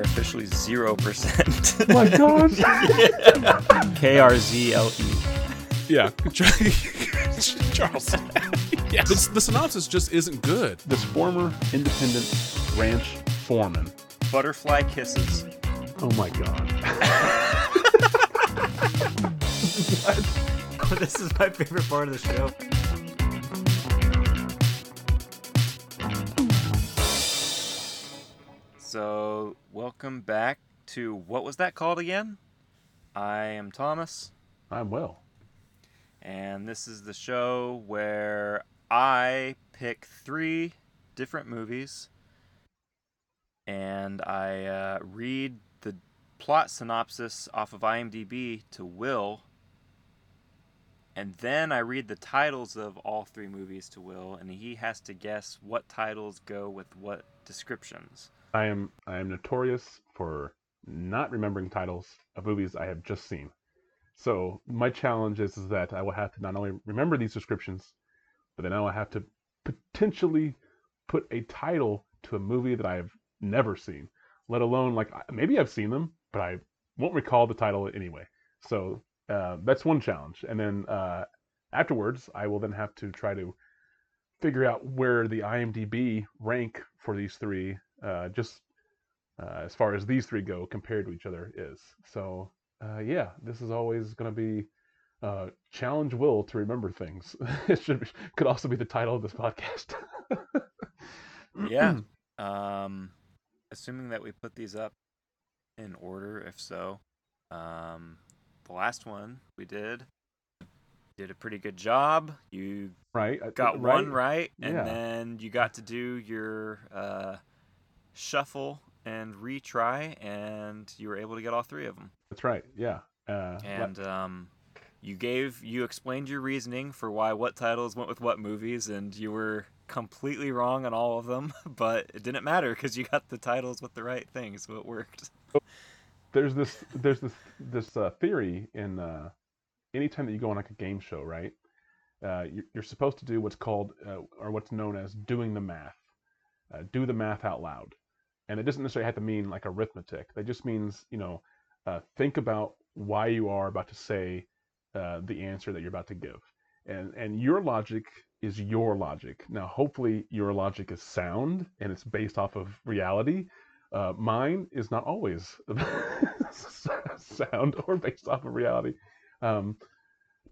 are officially 0%. Oh my gosh. KRZLE. Yeah, Charles. yeah, the, the synopsis just isn't good. this former independent ranch foreman. Butterfly kisses. Oh my god. this is my favorite part of the show. So, welcome back to what was that called again? I am Thomas, I'm Will. and this is the show where I pick three different movies and I uh, read the plot synopsis off of IMDb to Will. And then I read the titles of all three movies to Will, and he has to guess what titles go with what descriptions. I am I am notorious for not remembering titles of movies I have just seen. So my challenge is, is that I will have to not only remember these descriptions, but then I will have to potentially put a title to a movie that I have never seen, let alone like maybe I've seen them, but I won't recall the title anyway. So uh, that's one challenge, and then uh, afterwards I will then have to try to figure out where the IMDb rank for these three, uh, just uh, as far as these three go compared to each other is. So uh, yeah, this is always going to be uh, challenge Will to remember things. it should be, could also be the title of this podcast. Yeah. um, assuming that we put these up in order, if so, um, the last one we did did a pretty good job. You right. uh, got one right, and Yeah. then you got to do your uh, shuffle and retry, and you were able to get all three of them. That's right. Yeah. Uh, And um, you gave you explained your reasoning for why what titles went with what movies, and you were completely wrong on all of them, but it didn't matter because you got the titles with the right things, so it worked. there's this there's this this uh, theory in uh, anytime that you go on like a game show, right? Uh, you're, you're supposed to do what's called uh, or what's known as doing the math. Uh, do the math out loud, and it doesn't necessarily have to mean like arithmetic. That just means you know uh, think about why you are about to say uh, the answer that you're about to give, and and your logic is your logic. Now, hopefully, your logic is sound and it's based off of reality uh, mine is not always sound or based off of reality. Um,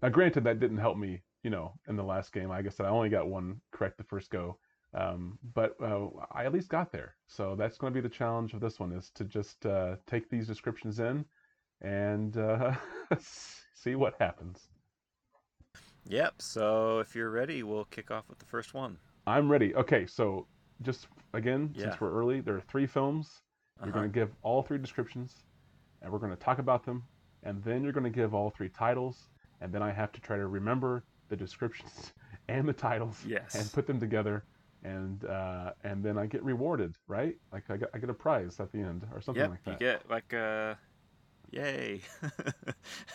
now, granted, that didn't help me, you know, in the last game. Like I said, I only got one correct the first go, um, but uh, I at least got there. So that's going to be the challenge of this one: is to just uh, take these descriptions in and uh, see what happens. Yep. So if you're ready, we'll kick off with the first one. I'm ready. Okay, so just again, Yeah. since we're early, there are three films. You're Uh-huh. going to give all three descriptions, and we're going to talk about them, and then you're going to give all three titles, and then I have to try to remember the descriptions and the titles, Yes. and put them together, and uh, and then I get rewarded, right? Like I get, I get a prize at the end or something Yep. like that. you get like uh, yay.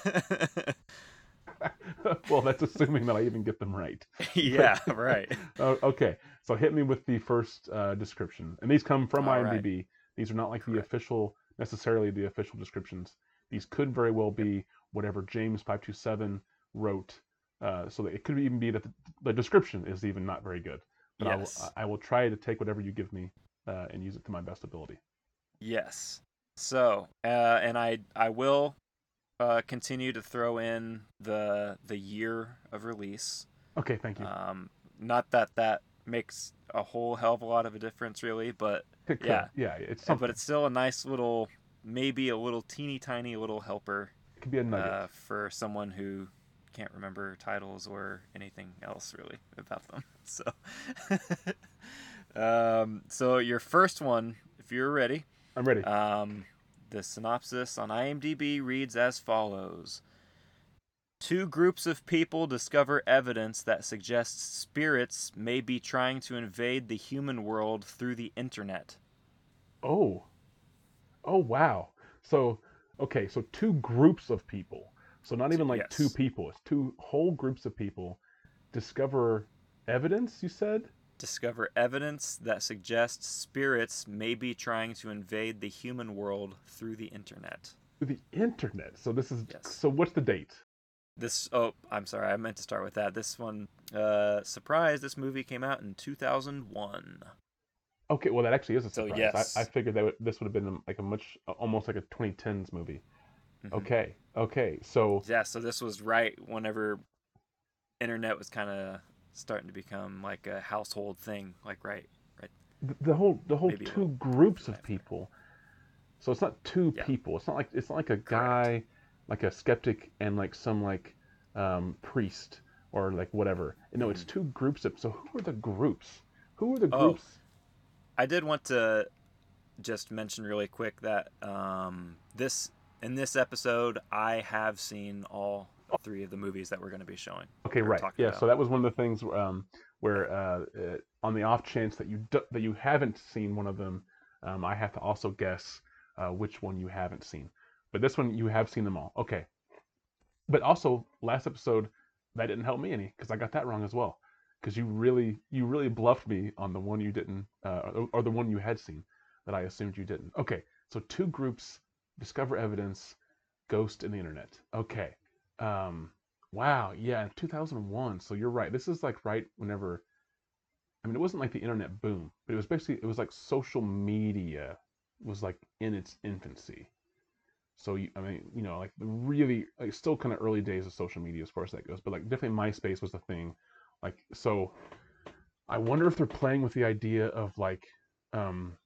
well, that's assuming that I even get them right. yeah. Right. Oh, okay, so hit me with the first uh, description, and these come from All right. IMDb. These are not like the official, necessarily the official descriptions. These could very well be whatever James five two seven wrote. Uh, so that it could even be that the, the description is even not very good. But Yes. I will, I will try to take whatever you give me uh, and use it to my best ability. Yes. So, uh, and I I will uh, continue to throw in the the year of release. Okay, thank you. Um, not that that makes a whole hell of a lot of a difference, really, but yeah. yeah, it's uh, something. but it's still a nice little, maybe a little teeny tiny little helper it could be a nugget. uh, for someone who can't remember titles or anything else really about them. So, um, so your first one, if you're ready. I'm ready. Um, the synopsis on IMDb reads as follows Two groups of people discover evidence that suggests spirits may be trying to invade the human world through the internet. Oh. Oh wow. So okay, so two groups of people. So not even like two people. It's two whole groups of people discover evidence, you said? discover evidence that suggests spirits may be trying to invade the human world through the internet. Through the internet. So this is. Yes. So what's the date? This oh, I'm sorry, I meant to start with that. This one, uh, surprise! This movie came out in 2001. Okay, well that actually is a So, surprise. yes. I, I figured that would, this would have been like a much, almost like a 2010s movie. Mhm. Okay, okay, so Yeah, so this was right whenever internet was kind of starting to become like a household thing. Like right, right. th- the whole the whole Maybe two groups of people. So it's not two Yeah. people. It's not like it's not like a guy, like a skeptic and like some like um, priest or like whatever. No, it's two groups of. So who are the groups? Who are the Mm-hmm. Oh. groups? I did want to just mention really quick that um, this in this episode I have seen all three of the movies that we're going to be showing. Okay, right. Yeah. about. So that was one of the things um, where, uh, uh, on the off chance that you do, that you haven't seen one of them, um, I have to also guess uh, which one you haven't seen. But this one you have seen them all. Okay. But also last episode that didn't help me any because I got that wrong as well. Because you really you really bluffed me on the one you didn't uh, or, or the one you had seen that I assumed you didn't. Okay. So two groups discover evidence, ghost in the internet. Okay. Um, Wow, yeah, 2001. So you're right. This is like right whenever I mean, it wasn't like the internet boom, but it was basically it was like social media was like in its infancy. So you, I mean, you know, like really like still kind of early days of social media as far as that goes, but like definitely MySpace was the thing. Like so I wonder if they're playing with the idea of like um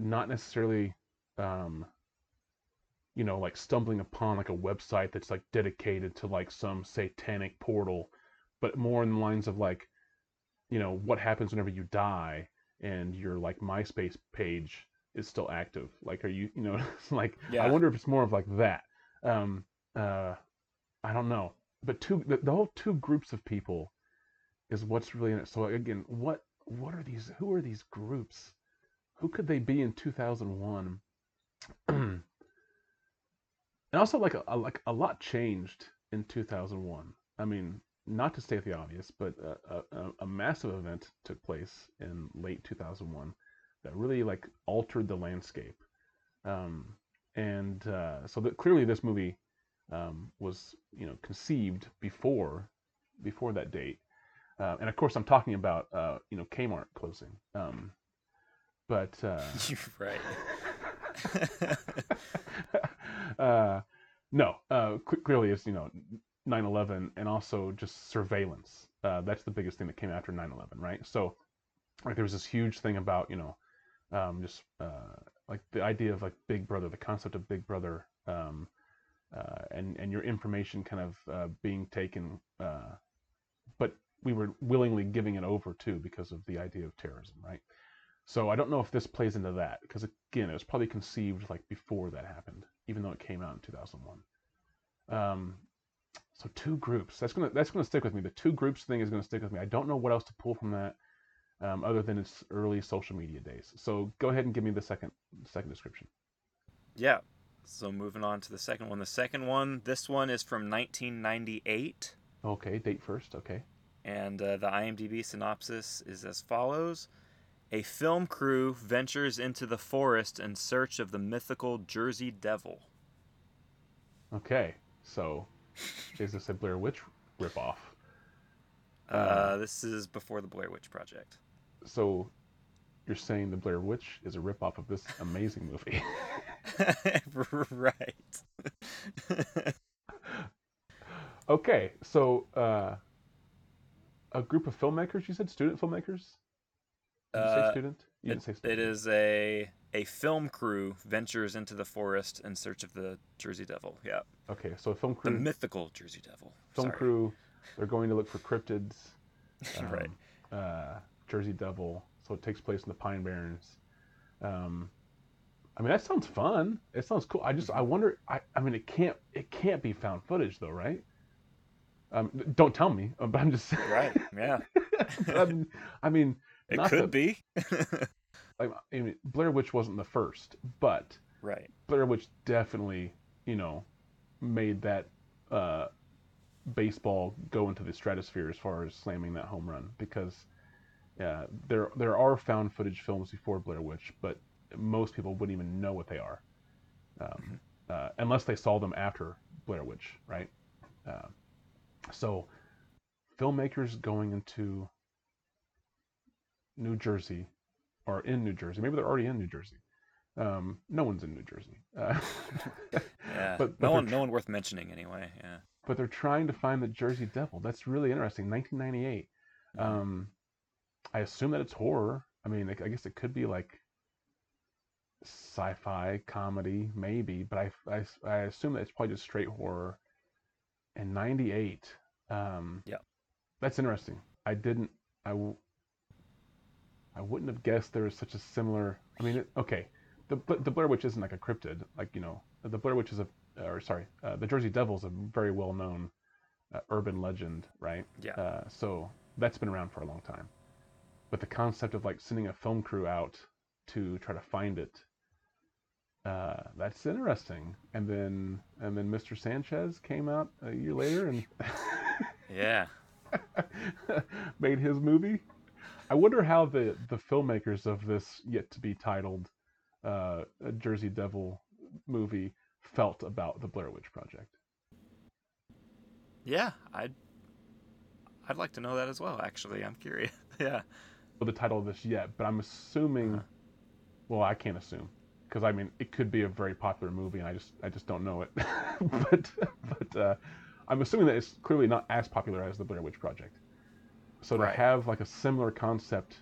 not necessarily um you know, like stumbling upon like a website that's like dedicated to like some satanic portal, but more in the lines of like, you know, what happens whenever you die and your like MySpace page is still active. Like, are you, you know, like Yeah. I wonder if it's more of like that. Um, uh, I don't know, but two the, the whole two groups of people is what's really in it. So again, what what are these? Who are these groups? Who could they be in 2001? And also like a, like a lot changed in 2001 i mean not to state the obvious but a, a, a massive event took place in late 2001 that really like altered the landscape. Um, and uh, so that clearly this movie um, was you know conceived before before that date. Uh, and of course i'm talking about uh, you know kmart closing. Um, but uh, right. uh, no, uh, cl- clearly it's you know 9/11 and also just surveillance. Uh, that's the biggest thing that came after 9/11, right? So like there was this huge thing about you know um, just uh, like the idea of like Big Brother, the concept of Big Brother, um, uh, and and your information kind of uh, being taken, but we were willingly giving it over too because of the idea of terrorism, right? So I don't know if this plays into that because again, it was probably conceived like before that happened, even though it came out in 2001. Um, so two groups. That's gonna that's gonna stick with me. The two groups thing is gonna stick with me. I don't know what else to pull from that, um, other than its early social media days. So go ahead and give me the second second description. yeah. So moving on to the second one. The second one, this one is from 1998. Okay, date first. Okay. And uh, the IMDb synopsis is as follows A film crew ventures into the forest in search of the mythical Jersey Devil. Okay. So is this a Blair Witch ripoff? Uh, this is before the Blair Witch Project. So you're saying the Blair Witch is a ripoff of this amazing movie? right. okay. So uh, a group of filmmakers. You said student filmmakers. Did you say Uh, student? You didn't say It, student. it is a a film crew ventures into the forest in search of the Jersey Devil. Yeah, Okay, so a film crew the mythical Jersey Devil. film Sorry. crew. They're going to look for cryptids. right. um, Uh, Jersey Devil. So it takes place in the Pine Barrens. Um, I mean, that sounds fun. It sounds cool. I just, I wonder. I, I mean, it can't, it can't be found footage though, right? Um, don't tell me. But I'm just Right. Yeah. I mean, It not could be. like, I mean, Blair Witch wasn't the first, but right. Blair Witch definitely, you know, made that uh, baseball go into the stratosphere as far as slamming that home run because Yeah, there there are found footage films before Blair Witch, but most people wouldn't even know what they are, um, uh, unless they saw them after Blair Witch, right? Uh, so, filmmakers going into New Jersey, or in New Jersey, maybe they're already in New Jersey. Um, no one's in New Jersey. Uh, Yeah. But- but no one, tr- no one worth mentioning anyway. Yeah. but they're trying to find the Jersey Devil. That's really interesting. 1998. Um, I assume that it's horror. I mean, I guess it could be like sci-fi comedy, maybe, but I, I, I assume that it's probably just straight horror. And 98. Um, Yeah. That's interesting. I didn't. I. I wouldn't have guessed there was such a similar. I mean, it, okay, the the Blair Witch isn't like a cryptid, like you know, the Blair Witch is a, or sorry, uh, the Jersey Devil is a very well known uh, urban legend, right? Yeah. Uh, so that's been around for a long time. But the concept of like sending a film crew out to try to find it, uh, that's interesting. And then and then Mr. Sanchez came out a year later and Yeah. made his movie. I wonder how the the filmmakers of this yet to be titled uh, Jersey Devil movie felt about the Blair Witch Project. Yeah. I'd. I'd like to know that as well. Actually, I'm curious. yeah. The title of this yet, but I'm assuming. Uh-huh. Well, I can't assume because I mean it could be a very popular movie, and I just I just don't know it. but but uh, I'm assuming that it's clearly not as popular as the Blair Witch Project. So to Right. have like a similar concept,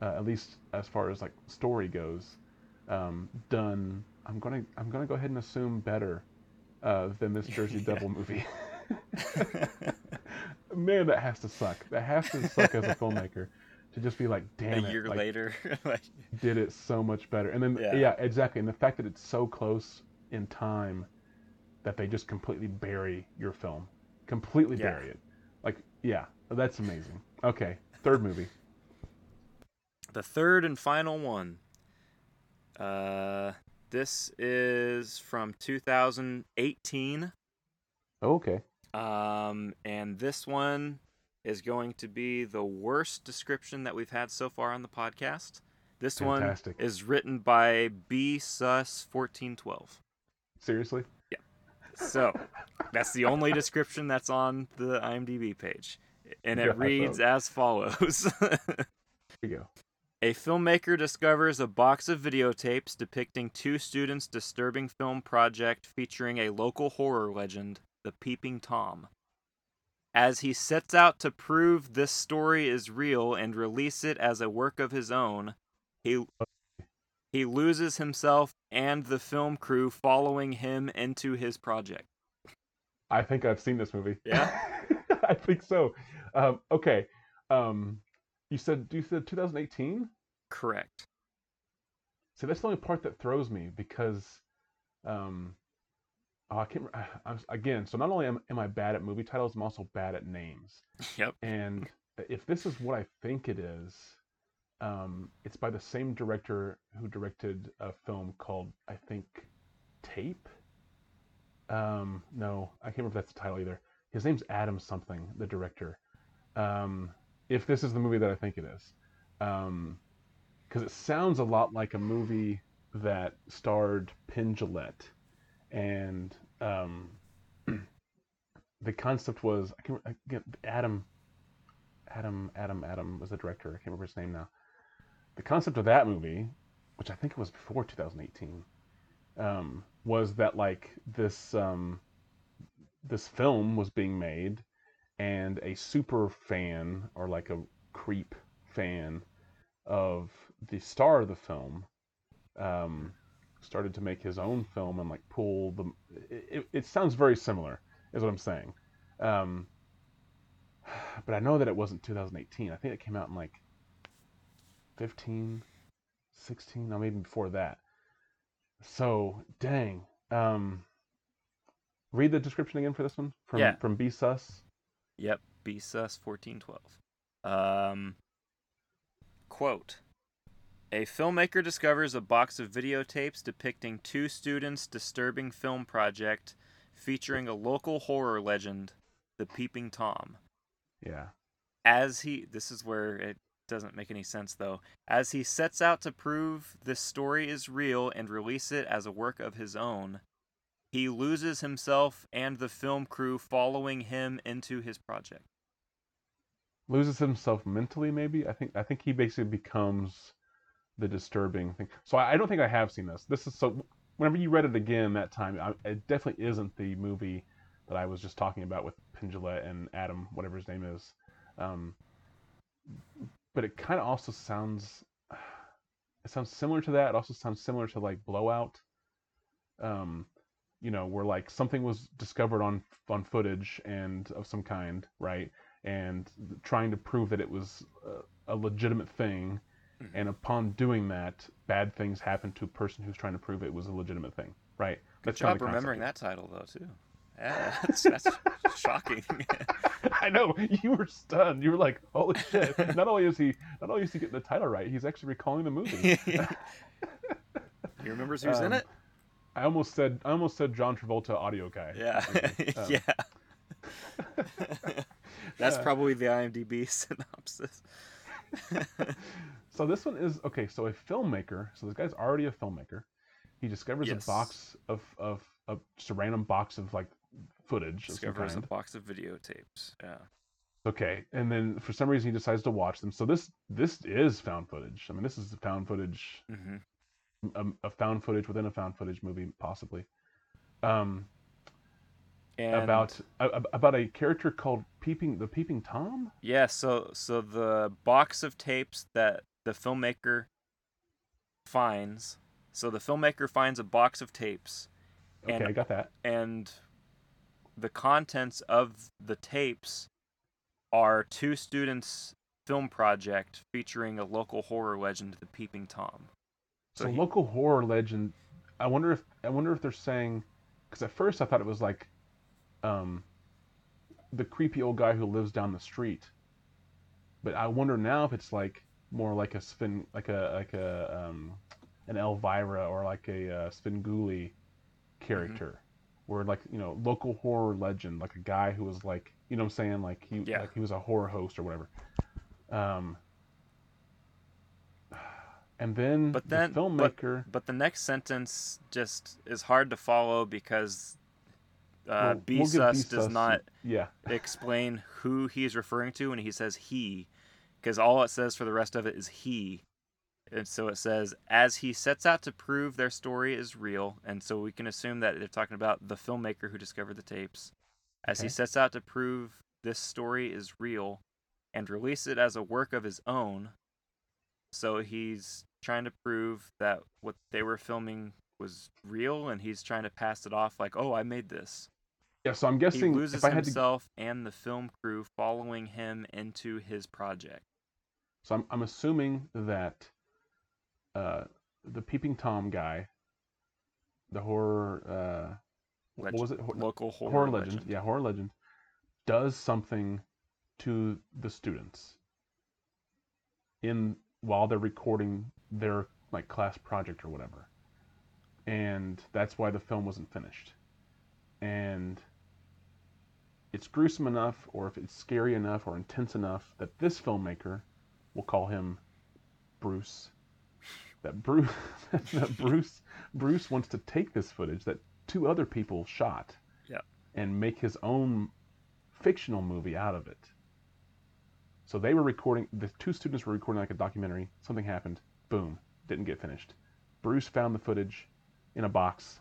uh, at least as far as like story goes, um, done, I'm gonna I'm gonna go ahead and assume better uh, than this Jersey. Devil movie. Man, that has to suck. That has to suck as a filmmaker to just be like, A damn it, year like, later. like, did it so much better. And then Yeah. yeah. exactly. And the fact that it's so close in time that they just completely bury your film. Completely Yeah. bury it. Like, yeah, that's amazing. Okay, third movie. the third and final one. Uh, this is from 2018. Oh, okay. Um, and this one is going to be the worst description that we've had so far on the podcast. This Fantastic. one is written by B Sus 1412. Seriously? Yeah. So that's the only description that's on the IMDb page. And it reads as follows Here you go. A filmmaker discovers a box of videotapes depicting two students' disturbing film project featuring a local horror legend, the Peeping Tom. As he sets out to prove this story is real and release it as a work of his own, he he loses himself and the film crew following him into his project. I think I've seen this movie. Yeah? I think so. Um, okay. Um, you said you said 2018. Correct. See, that's the only part that throws me because, um, oh, I can't. I'm, again, so not only am, am I bad at movie titles, I'm also bad at names. Yep. And if this is what I think it is, um, it's by the same director who directed a film called I think Tape. Um, no, I can't remember if that's the title either. His name's Adam something, the director. Um, if this is the movie that I think it is, because it sounds a lot like a movie that starred Penn and um, the concept was I can again Adam, Adam, Adam, Adam was the director. I can't remember his name now. The concept of that movie, which I think it was before 2018, um, was that like this um, this film was being made, and a super fan or like a creep fan of the star of the film um, started to make his own film and like pull the. It, it, sounds very similar, is what I'm saying. Um, but I know that it wasn't 2018. I think it came out in like 15, 16, no, maybe before that. So, dang. Um, read the description again for this one from Yeah. from B Sus. Yep, BSUS 1412. Um, quote A filmmaker discovers a box of videotapes depicting two students' disturbing film project featuring a local horror legend, the Peeping Tom. Yeah. As he, this is where it doesn't make any sense though. As he sets out to prove this story is real and release it as a work of his own, he loses himself and the film crew following him into his project. Loses himself mentally, maybe. I think I think he basically becomes the disturbing thing. So I, I don't think I have seen this. This is so. Whenever you read it again that time, I, it definitely isn't the movie that I was just talking about with Pendula and Adam, whatever his name is. Um, but it kind of also sounds. It sounds similar to that. It also sounds similar to like Blowout. Um, you know, where like something was discovered on on footage and of some kind, right? And trying to prove that it was a, a legitimate thing, Mhm. and upon doing that, bad things happen to a person who's trying to prove it was a legitimate thing, right? Good kinda job remembering that title though too. Yeah, that's, that's shocking. I know you were stunned. You were like, "Holy shit!" Not only is he not only is he getting the title right, he's actually recalling the movie. he remembers who's in Um, it. I almost said I almost said John Travolta audio guy. Yeah, Um, yeah. That's probably the IMDb synopsis. So this one is okay. So a filmmaker. So this guy's already a filmmaker. He discovers Yes. a box of of, of just a random box of like footage of some Discovers a box of videotapes. Yeah. Okay, and then for some reason he decides to watch them. So this this is found footage. I mean, this is found footage, hmm a, a found footage within a found footage movie, possibly. Um, And about a, about a character called Peeping the Peeping Tom. yeah, so so the box of tapes that the filmmaker finds. So the filmmaker finds a box of tapes, Okay, And- I got that. and the contents of the tapes are two students' film project featuring a local horror legend, the Peeping Tom. So, he- local horror legend. I wonder if I wonder if they're saying, because at first I thought it was like, um, the creepy old guy who lives down the street. But I wonder now if it's like more like a spin, like a like a um, an Elvira or like a uh, Svengoolie character, where like you know local horror legend, like a guy who was like you know what I'm saying like he Yeah. like he was a horror host or whatever. Um, and then But then- the filmmaker. But the next sentence just is hard to follow because uh, well, we'll does not Yeah. explain who he's referring to when he says he, because all it says for the rest of it is he. And so it says, as he sets out to prove their story is real, and so we can assume that they're talking about the filmmaker who discovered the tapes. As he sets out to prove this story is real and release it as a work of his own. So he's trying to prove that what they were filming was real, and he's trying to pass it off like, oh, I made this Yeah. So I'm guessing he loses if I had to, himself and the film crew following him into his project. so I'm I'm assuming that uh, the peeping tom guy, the horror, uh, what was it? Hor- Local horror, horror, legend. Yeah, horror legend does something to the students in while they're recording their like class project or whatever. And that's why the film wasn't finished. And it's gruesome enough or if it's scary enough or intense enough that this filmmaker we'll call him Bruce that Bruce that Bruce Bruce wants to take this footage that two other people shot Yep. and make his own fictional movie out of it. So they were recording the two students were recording like a documentary, something happened, boom, didn't get finished. Bruce found the footage in a box,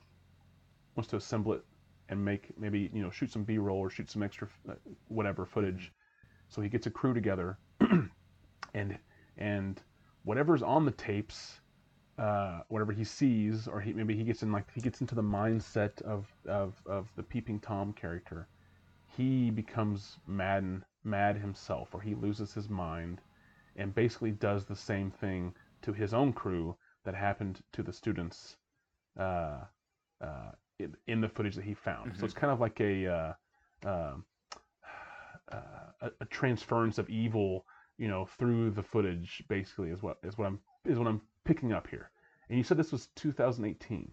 wants to assemble it and make maybe, you know, shoot some B-roll or shoot some extra uh, whatever footage. So he gets a crew together and and whatever's on the tapes uh, whatever he sees, or he maybe he gets in like he gets into the mindset of of, of the peeping tom character, he becomes mad and mad himself, or he loses his mind, and basically does the same thing to his own crew that happened to the students uh, uh, in, in the footage that he found. So Mhm. it's kind of like a uh, uh, uh, a, a transference of evil, you know, through the footage. Basically, is what is what I'm is what I'm picking up here. And you said this was 2018.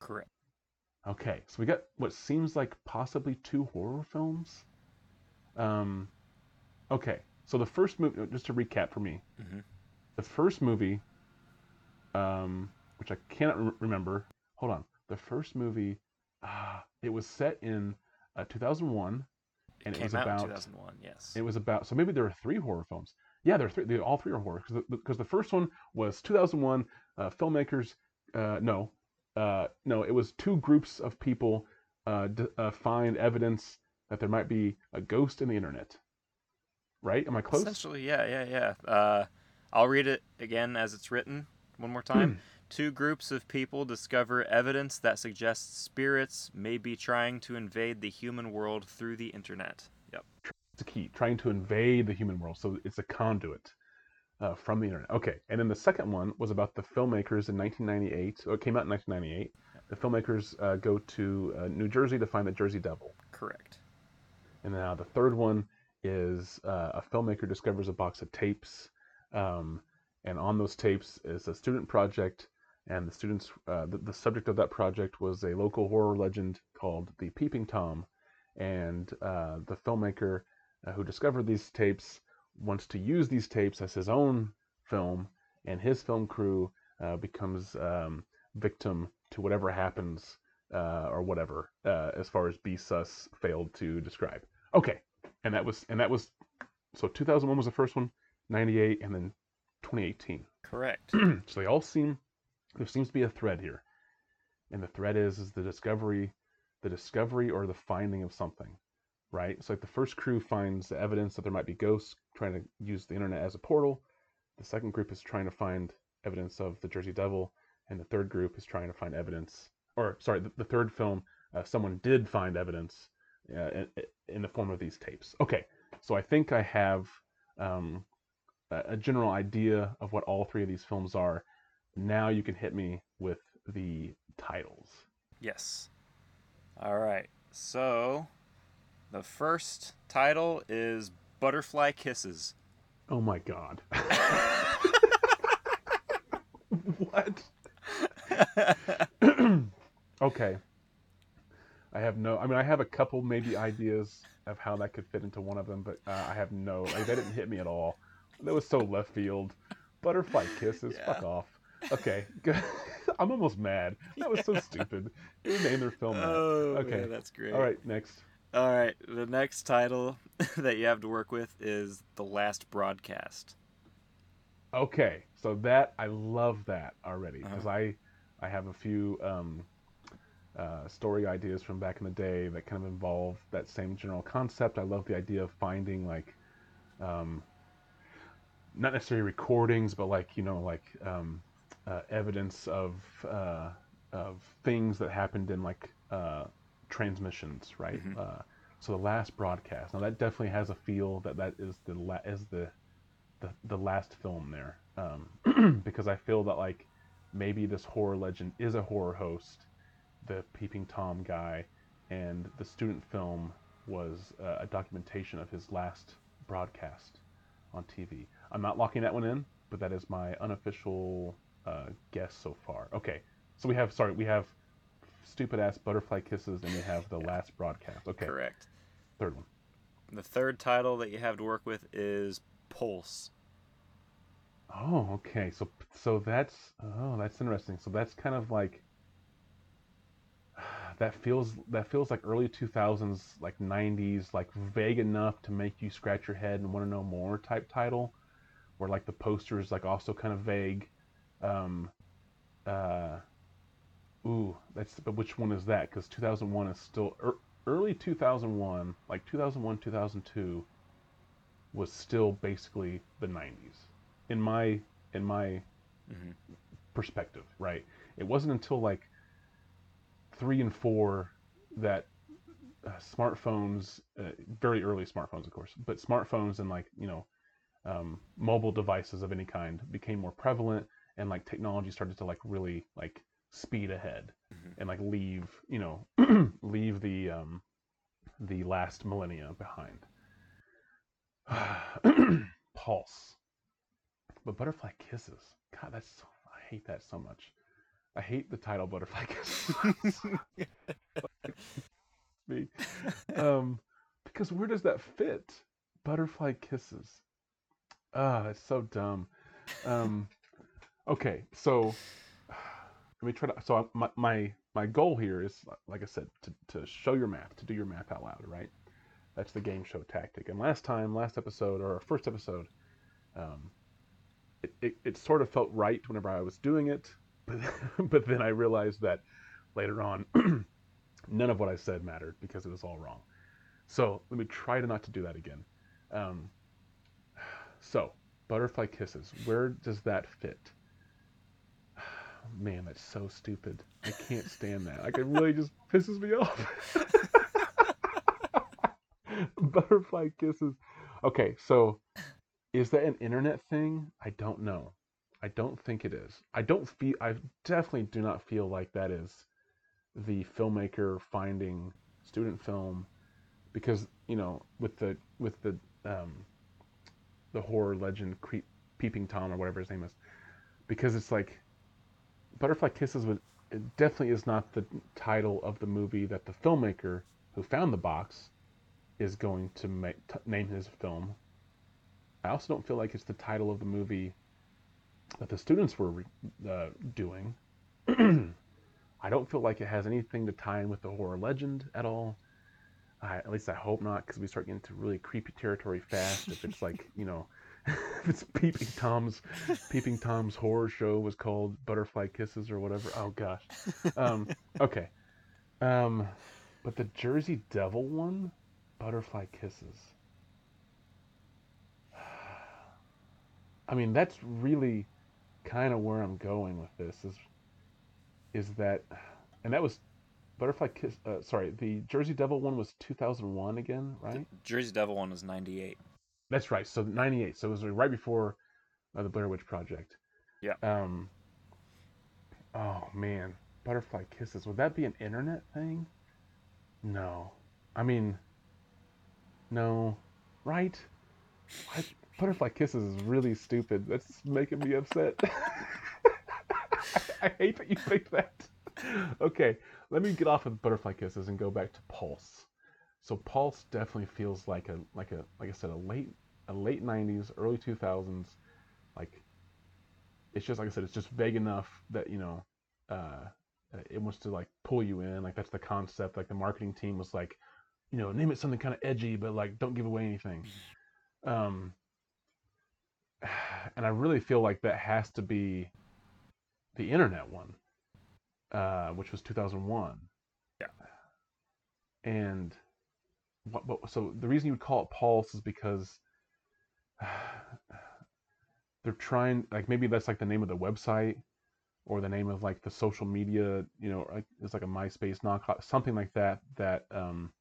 Correct. Okay, so we got what seems like possibly two horror films. Um, okay, So the first movie, just to recap for me, Mhm. the first movie, um, which I cannot re- remember. Hold on. The first movie, ah, it was set in uh, 2001, and it, Came was out about in 2001. Yes. it was about so maybe there are three horror films. Yeah, there are three. They, all three are horror because the, because the first one was 2001. Uh, filmmakers, uh, no, uh, no, it was two groups of people uh, d- uh, find evidence that there might be a ghost in the internet. Right? Am I close? Essentially, yeah, yeah, yeah. Uh, I'll read it again as it's written one more time. Two groups of people discover evidence that suggests spirits may be trying to invade the human world through the internet. Yep. It's a key, trying to invade the human world. So it's a conduit uh, from the internet. Okay, and then the second one was about the filmmakers in 1998. So it came out in 1998. The filmmakers uh, go to uh, New Jersey to find the Jersey Devil. Correct. And now the third one is uh, a filmmaker discovers a box of tapes, um, and on those tapes is a student project. And the students, uh, the, the subject of that project was a local horror legend called the Peeping Tom. And uh, the filmmaker uh, who discovered these tapes wants to use these tapes as his own film, and his film crew uh, becomes um, victim to whatever happens uh, or whatever, uh, as far as B Sus failed to describe. Okay, and that was and that was so 2001 was the first one, 98, and then 2018. Correct. so they all seem there seems to be a thread here, and the thread is is the discovery, the discovery or the finding of something, right? So like the first crew finds the evidence that there might be ghosts trying to use the internet as a portal. The second group is trying to find evidence of the Jersey Devil, and the third group is trying to find evidence, or sorry, the, the third film, uh, someone did find evidence uh, in, in the form of these tapes. Okay, so I think I have um, a, a general idea of what all three of these films are. Now you can hit me with the titles. Yes. All right. So, the first title is Butterfly Kisses. Oh my god. what? okay. I have no. I mean, I have a couple maybe ideas of how that could fit into one of them, but uh, I have no. Like, that didn't hit me at all. That was so left field. Butterfly kisses. Fuck off. Okay. good. I'm almost mad. That was so stupid. They named their film that. Oh, Okay. man, that's great. All right, next. All right. The next title that you have to work with is The Last Broadcast. Okay, so that I love that already Uh-huh. because I I have a few um, uh, story ideas from back in the day that kind of involve that same general concept. I love the idea of finding like um, not necessarily recordings, but like you know like um, uh, evidence of uh, of things that happened in like uh, transmissions, right? Mhm. Uh, so the last broadcast. Now that definitely has a feel that that is the la- is the the, the last film there um, because I feel that like maybe this horror legend is a horror host, the peeping tom guy, and the student film was uh, a documentation of his last broadcast on TV. I'm not locking that one in, but that is my unofficial uh, guess so far. Okay, so we have sorry we have stupid ass butterfly kisses and we have the last broadcast. Okay, Correct. third one. The third title that you have to work with is Pulse. Oh, okay. So so that's oh, that's interesting. So that's kind of like that feels that feels like early 2000s, like 90s, like vague enough to make you scratch your head and want to know more type title, where like the poster is like also kind of vague. Um, uh, ooh, that's but which one is that? Because 2001 is still er, early 2001, like 2001, 2002 was still basically the 90s in my in my Mhm. perspective, right? It wasn't until like three and four that uh, smartphones, uh, very early smartphones, of course, but smartphones and like you know um, mobile devices of any kind became more prevalent, and like technology started to like really like speed ahead Mhm. and like leave you know leave the um, the last millennia behind. Pulse. But Butterfly Kisses. God, that's so, I hate that so much. I hate the title Butterfly Kisses. Me. um, because where does that fit? Butterfly Kisses. Ah, that's so dumb. Um, okay, so let me try to. So my my my goal here is, like I said, to to show your math, to do your math out loud, right? That's the game show tactic. And last time, last episode or our first episode, um, it, it it sort of felt right whenever I was doing it, but but then I realized that later on, none of what I said mattered because it was all wrong. So let me try to not to do that again. Um, so, butterfly kisses. Where does that fit? Man, that's so stupid. I can't stand that. Like, it really just pisses me off. butterfly kisses. Okay, so is that an internet thing? I don't know. I don't think it is. I don't feel. I definitely do not feel like that is the filmmaker finding student film because you know with the with the um, the horror legend creep, peeping tom or whatever his name is because it's like butterfly kisses it definitely is not the title of the movie that the filmmaker who found the box is going to make name his film. I also don't feel like it's the title of the movie that the students were uh, doing. I don't feel like it has anything to tie in with the horror legend at all. I, at least I hope not, because we start getting into really creepy territory fast. If it's like, you know, it's Peeping Tom's Peeping Tom's horror show was called Butterfly Kisses or whatever. Oh gosh. Um, okay. Um, but the Jersey Devil one, Butterfly Kisses. I mean, that's really kind of where I'm going with this. Is is that, and that was Butterfly Kiss. Uh, sorry, the Jersey Devil one was 2001 again, right? Jersey Devil one was 98. That's right. So 98. So it was right before uh, the Blair Witch Project. Yeah. Um. Oh man, Butterfly Kisses. Would that be an internet thing? No. I mean, no. Right? I, Butterfly Kisses is really stupid. That's making me upset. I, I hate that you think that. Okay, let me get off of Butterfly Kisses and go back to Pulse. So Pulse definitely feels like a like a like I said a late a late '90s, early 2000s. Like it's just like I said, it's just vague enough that you know uh, it wants to like pull you in. Like that's the concept. Like the marketing team was like, you know, name it something kind of edgy, but like don't give away anything. Um, and I really feel like that has to be the internet one, uh, which was 2001. Yeah. And what, what? So the reason you would call it Pulse is because they're trying, like maybe that's like the name of the website or the name of like the social media, you know, like it's like a MySpace knockoff, something like that. That um,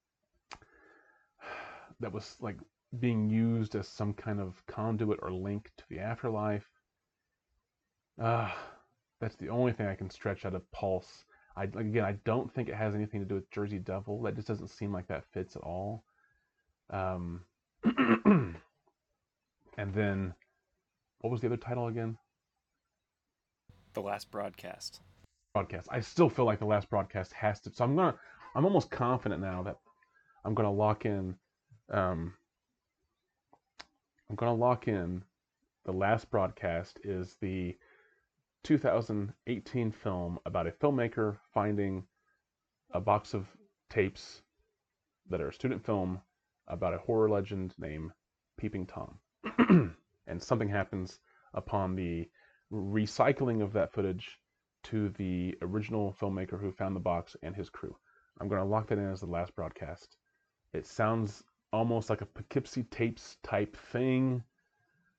that was like being used as some kind of conduit or link to the afterlife. Ah, that's the only thing I can stretch out of Pulse. I again, I don't think it has anything to do with Jersey Devil. That just doesn't seem like that fits at all. Um, and then, what was the other title again? The last broadcast. Broadcast. I still feel like the last broadcast has to. So I'm gonna. I'm almost confident now that I'm gonna lock in. Um, I'm gonna lock in. The last broadcast is the 2018 film about a filmmaker finding a box of tapes that are a student film about a horror legend named Peeping Tom. and something happens upon the recycling of that footage to the original filmmaker who found the box and his crew. I'm going to lock that in as the last broadcast. It sounds almost like a Poughkeepsie tapes type thing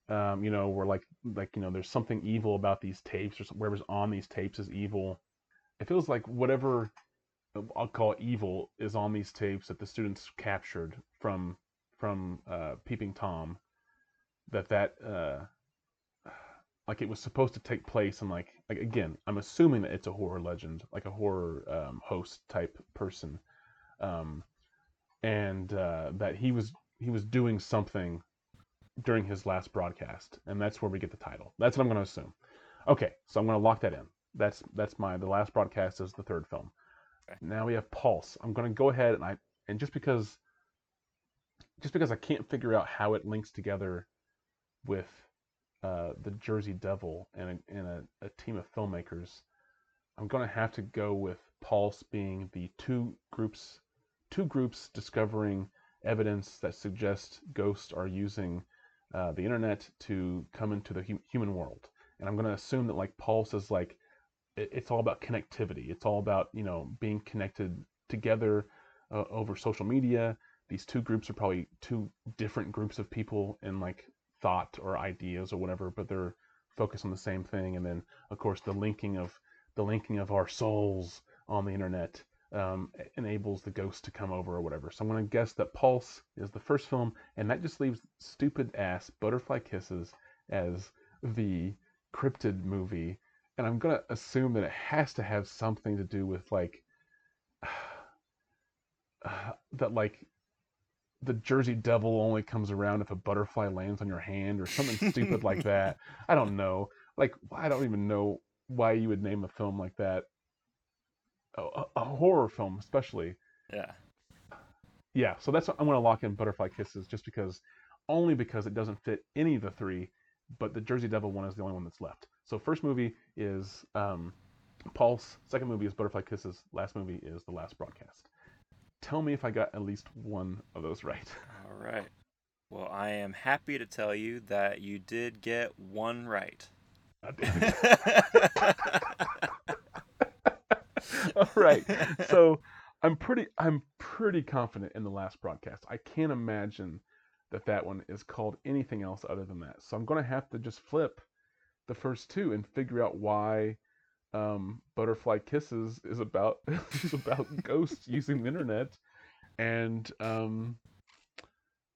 um, you know, where like like you know, there's something evil about these tapes, or whatever's on these tapes is evil. It feels like whatever I'll call evil is on these tapes that the students captured from from uh, Peeping Tom. That that uh, like it was supposed to take place and like like again, I'm assuming that it's a horror legend, like a horror um, host type person, um, and uh, that he was he was doing something during his last broadcast, and that's where we get the title. That's what I'm going to assume. Okay, so I'm going to lock that in. That's that's my the last broadcast is the third film. Okay. Now we have Pulse. I'm going to go ahead and I and just because just because I can't figure out how it links together with uh, the Jersey Devil and a, and a, a team of filmmakers, I'm gonna have to go with Pulse being the two groups, two groups discovering evidence that suggests ghosts are using uh, the internet to come into the hu- human world. And I'm gonna assume that like Pulse is like, it, it's all about connectivity. It's all about you know being connected together uh, over social media. These two groups are probably two different groups of people in like thought or ideas or whatever, but they're focused on the same thing. And then of course the linking of the linking of our souls on the internet um, enables the ghost to come over or whatever. So I'm going to guess that Pulse is the first film, and that just leaves stupid ass Butterfly Kisses as the cryptid movie. And I'm going to assume that it has to have something to do with like that like the Jersey Devil only comes around if a butterfly lands on your hand or something stupid like that. I don't know. Like I don't even know why you would name a film like that a, a, horror film especially. Yeah. Yeah, so that's I'm going to lock in Butterfly Kisses just because only because it doesn't fit any of the three, but the Jersey Devil one is the only one that's left. So first movie is um, Pulse, second movie is Butterfly Kisses, last movie is The Last Broadcast. Tell me if I got at least one of those right. All right. Well, I am happy to tell you that you did get one right. God damn it. All right. So I'm pretty I'm pretty confident in the last broadcast. I can't imagine that that one is called anything else other than that. So I'm going to have to just flip the first two and figure out why um, Butterfly Kisses is about is about ghosts using the internet, and um,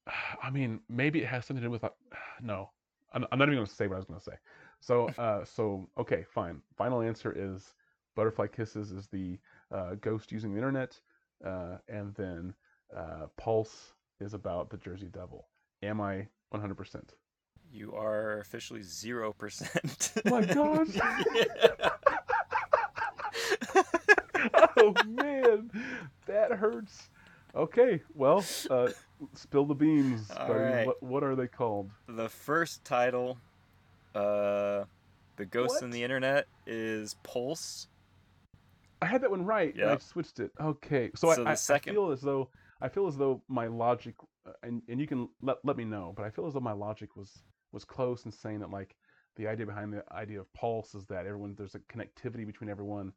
I mean maybe it has something to do with uh, no, I'm, I'm not even going to say what I was going to say. So uh, so okay, fine. Final answer is Butterfly Kisses is the uh, ghost using the internet, uh, and then uh, Pulse is about the Jersey Devil. Am I 100%? You are officially 0%. Oh my gosh. oh man, that hurts. Okay, well, uh, spill the beans. All buddy. right. What, what are they called? the first title, uh, The Ghost in the Internet, is Pulse. I had that one right. and I switched it. Okay, so, So I, second- I feel as though I feel as though my logic, uh, and and you can let let me know, but I feel as though my logic was was close in saying that like the idea behind the idea of pulse is that everyone there's a connectivity between everyone,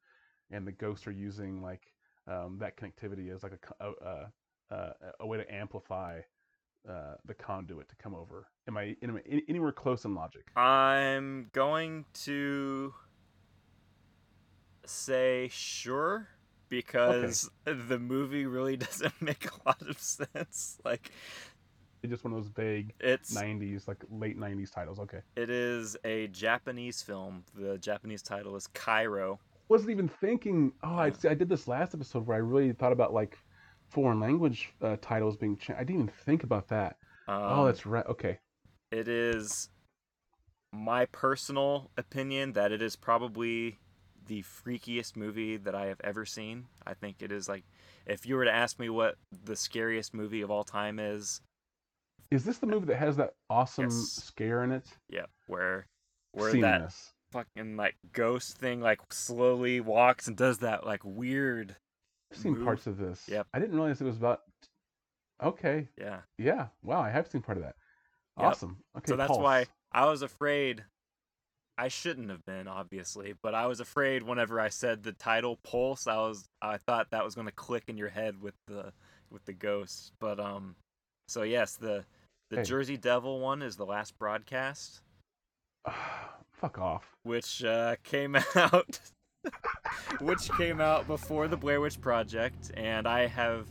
and the ghosts are using like um, that connectivity as like a a, a, a way to amplify uh, the conduit to come over. Am I, am I anywhere close in logic? I'm going to say sure because the movie really doesn't make a lot of sense. Like It's just one of those vague it's 90s, like late 90s titles. Okay. it is a Japanese film. The Japanese title is Kairo. wasn't even thinking. Oh, I see. I did this last episode where I really thought about like foreign language uh, titles being changed. I didn't even think about that. Um, oh, that's right. Okay. It is my personal opinion that it is probably the freakiest movie that I have ever seen. I think it is like if you were to ask me what the scariest movie of all time is, Is this the movie that has that awesome Yes. scare in it? yeah, where where Seen that this. fucking like ghost thing like slowly walks and does that like weird I've seen move. parts of this. Yep. I didn't realize it was about. Okay. yeah. Yeah. Wow. I have seen part of that. Yep. Awesome. Okay. so that's Pulse. why I was afraid. I shouldn't have been, obviously, but I was afraid whenever I said the title Pulse, I was I thought that was going to click in your head with the with the ghost. But um, so yes, the the Hey. Jersey Devil one is the last broadcast, Fuck off. which uh, came out, which came out before the Blair Witch Project, and I have.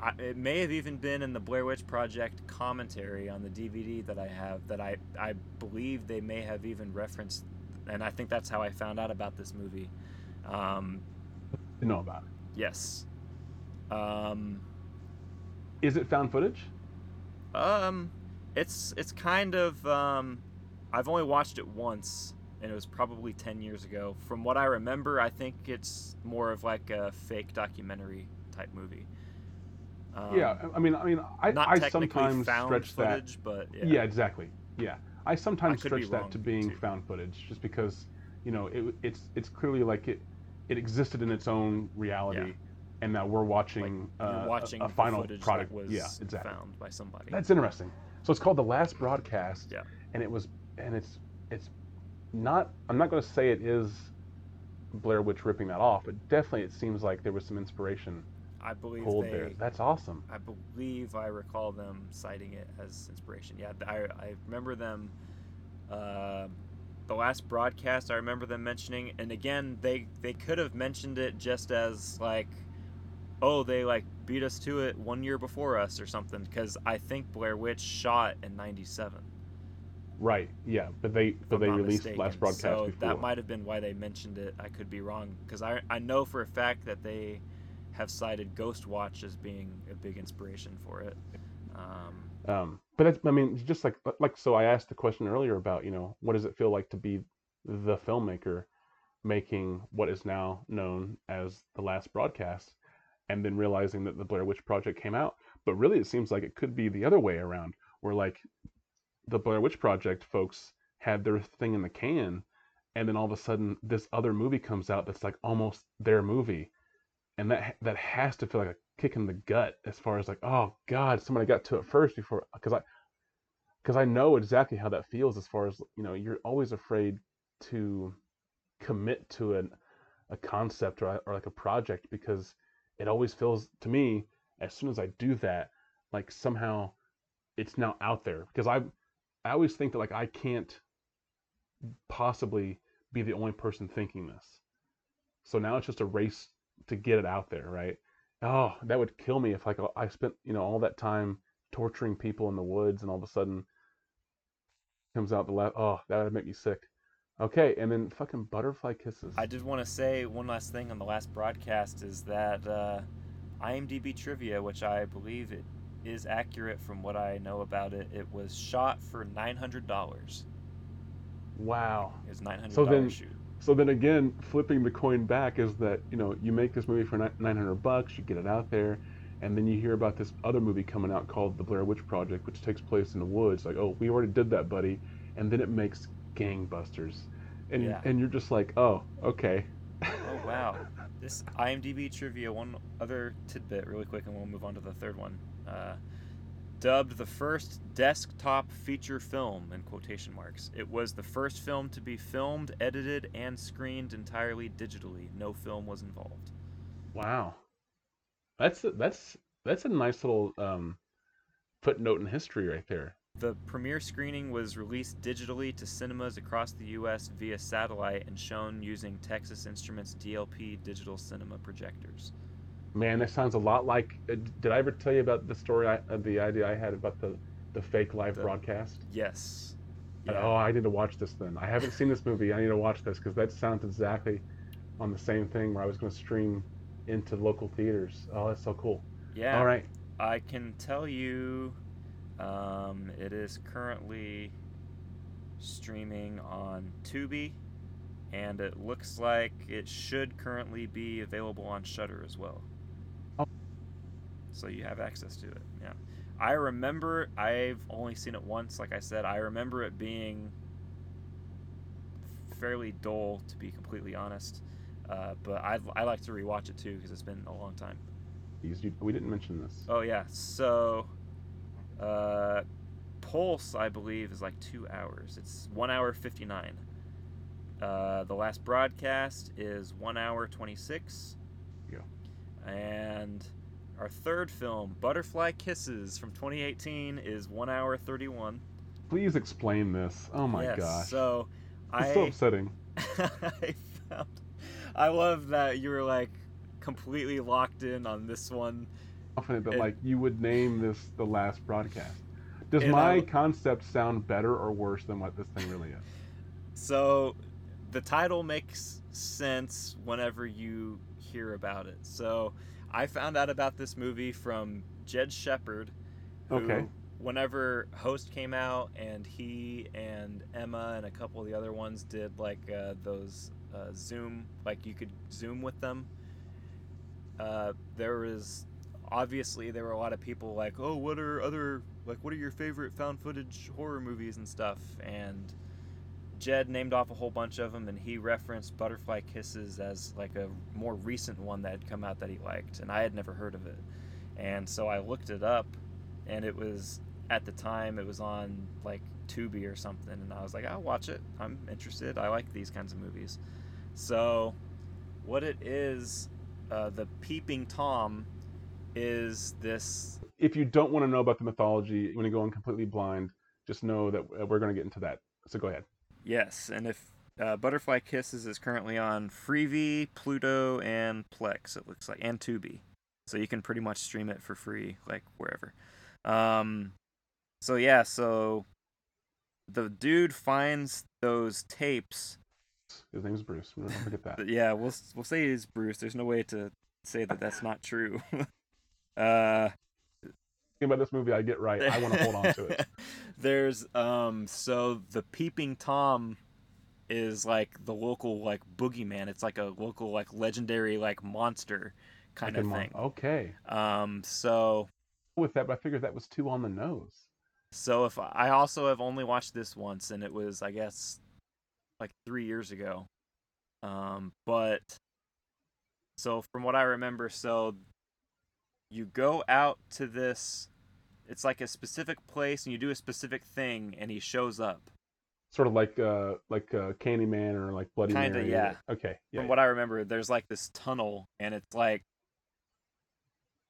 I, it may have even been in the Blair Witch Project commentary on the DVD that I have that I, I believe they may have even referenced, and I think that's how I found out about this movie. Um, Didn't know about it. yes. Um, Is it found footage? um, it's it's kind of um, I've only watched it once, and it was probably ten years ago. From what I remember, I think it's more of like a fake documentary type movie. Um, yeah. I mean, I mean, I, I sometimes stretch that. but yeah. Yeah. exactly. Yeah. I sometimes be stretch that to being too. found footage, just because you know it, it's it's clearly like it it existed in its own reality, and now we're watching, you're uh, a- watching a, the final footage product. that was yeah, exactly. found by somebody. That's interesting. So it's called the last broadcast. Yeah. And it was, and it's it's not. I'm not going to say it is Blair Witch ripping that off, but definitely it seems like there was some inspiration I believe pulled they. That's awesome. I believe I recall them citing it as inspiration. Yeah, I, I remember them. Uh, the last broadcast, I remember them mentioning, and again, they they could have mentioned it just as like, oh, they like beat us to it one year before us or something. Because I think Blair Witch shot in '97. Right. Yeah. But they but they released mistaken. last broadcast so before. that might have been why they mentioned it. I could be wrong because I I know for a fact that they have cited Ghostwatch as being a big inspiration for it. Um, Um, but I mean, just like like so, I asked the question earlier about you know what does it feel like to be the filmmaker making what is now known as the last broadcast, and then realizing that the Blair Witch Project came out. But really, it seems like it could be the other way around, where like the Blair Witch Project folks had their thing in the can, and then all of a sudden this other movie comes out that's like almost their movie, and that that has to feel like a kick in the gut as far as like oh god somebody got to it first before because I because I know exactly how that feels as far as you know you're always afraid to commit to an a concept or, or like a project because it always feels to me as soon as I do that like somehow it's now out there. Because I I always think that like I can't possibly be the only person thinking this. So now it's just a race to get it out there right oh that would kill me if like I spent you know all that time torturing people in the woods and all of a sudden comes out the left oh that would make me sick okay and then fucking butterfly kisses I did want to say one last thing on the last broadcast is that uh, IMDb trivia, which I believe it is accurate from what I know about it, it was shot for nine hundred dollars. wow It's was nine hundred So then- dollars shoot. So then again flipping the coin back is that you know you make this movie for 900 bucks you get it out there and then you hear about this other movie coming out called the blair witch project which takes place in the woods like oh we already did that buddy and then it makes gangbusters and Yeah. and you're just like oh okay Oh wow. This IMDb trivia, one other tidbit really quick, and we'll move on to the third one. Uh, dubbed the first desktop feature film in quotation marks. It was the first film to be filmed, edited, and screened entirely digitally. No film was involved. Wow, that's a, that's that's a nice little um, footnote in history right there. The premiere screening was released digitally to cinemas across the U.S. via satellite and shown using Texas Instruments DLP digital cinema projectors. Man, that sounds a lot like. Uh, did I ever tell you about the story? I, uh, the idea I had about the the fake live The- broadcast. Yes. And, Oh, I need to watch this then. I haven't seen this movie. I need to watch this because that sounds exactly on the same thing where I was going to stream into local theaters. Oh, that's so cool. Yeah. All right. I can tell you, um, it is currently streaming on Tubi, and it looks like it should currently be available on Shudder as well. So you have access to it. Yeah. I remember I've only seen it once. Like I said, I remember it being fairly dull, to be completely honest. Uh, but I I like to rewatch it too because it's been a long time. We didn't mention this. Oh yeah, so uh, Pulse I believe is like two hours. It's one hour fifty nine. Uh, the last broadcast is one hour twenty six. Yeah. And our third film, Butterfly Kisses from 2018, is one hour 31. Please explain this. Oh my yes, gosh. So it's I so upsetting. I found I love that you were like completely locked in on this one. Confident that And- like you would name this the last broadcast. Does my I- concept sound better or worse than what this thing really is? So the title makes sense whenever you hear about it. So I found out about this movie from Jed Shepherd. Who, Okay. Whenever Host came out, and he and Emma and a couple of the other ones did like uh, those uh, Zoom, like you could Zoom with them. Uh, there was obviously there were a lot of people like, oh, what are other like what are your favorite found footage horror movies and stuff and Jed named off a whole bunch of them and he referenced Butterfly Kisses as like a more recent one that had come out that he liked and I had never heard of it. And so I looked it up and it was at the time it was on like Tubi or something and I was like, I'll watch it. I'm interested. I like these kinds of movies. So what it is uh, the peeping tom is this If you don't want to know about the mythology, you want to go in completely blind, just know that uh, we're going to get into that. So go ahead. Yes and if uh, butterfly kisses is currently on freevee pluto and plex it looks like and tubi so you can pretty much stream it for free like wherever um so yeah so the dude finds those tapes His name's Bruce. Don't forget that. Yeah, we'll we'll say he's Bruce. There's no way to say that that's not true. uh, about this movie, I get right. I want to hold on to it. There's um, so the peeping tom is like the local like boogeyman. It's like a local like legendary like monster kind Like of Mon- thing. Okay. Um, so With that, but I figured that was too on the nose. so if I also have only watched this once, and it was I guess like three years ago. Um, but so from what I remember, so you go out to this. It's like a specific place, and you do a specific thing, and he shows up. Sort of like uh like uh, Candyman or like Bloody Kinda, yeah. Okay. Yeah. From what I remember, there's like this tunnel, and it's like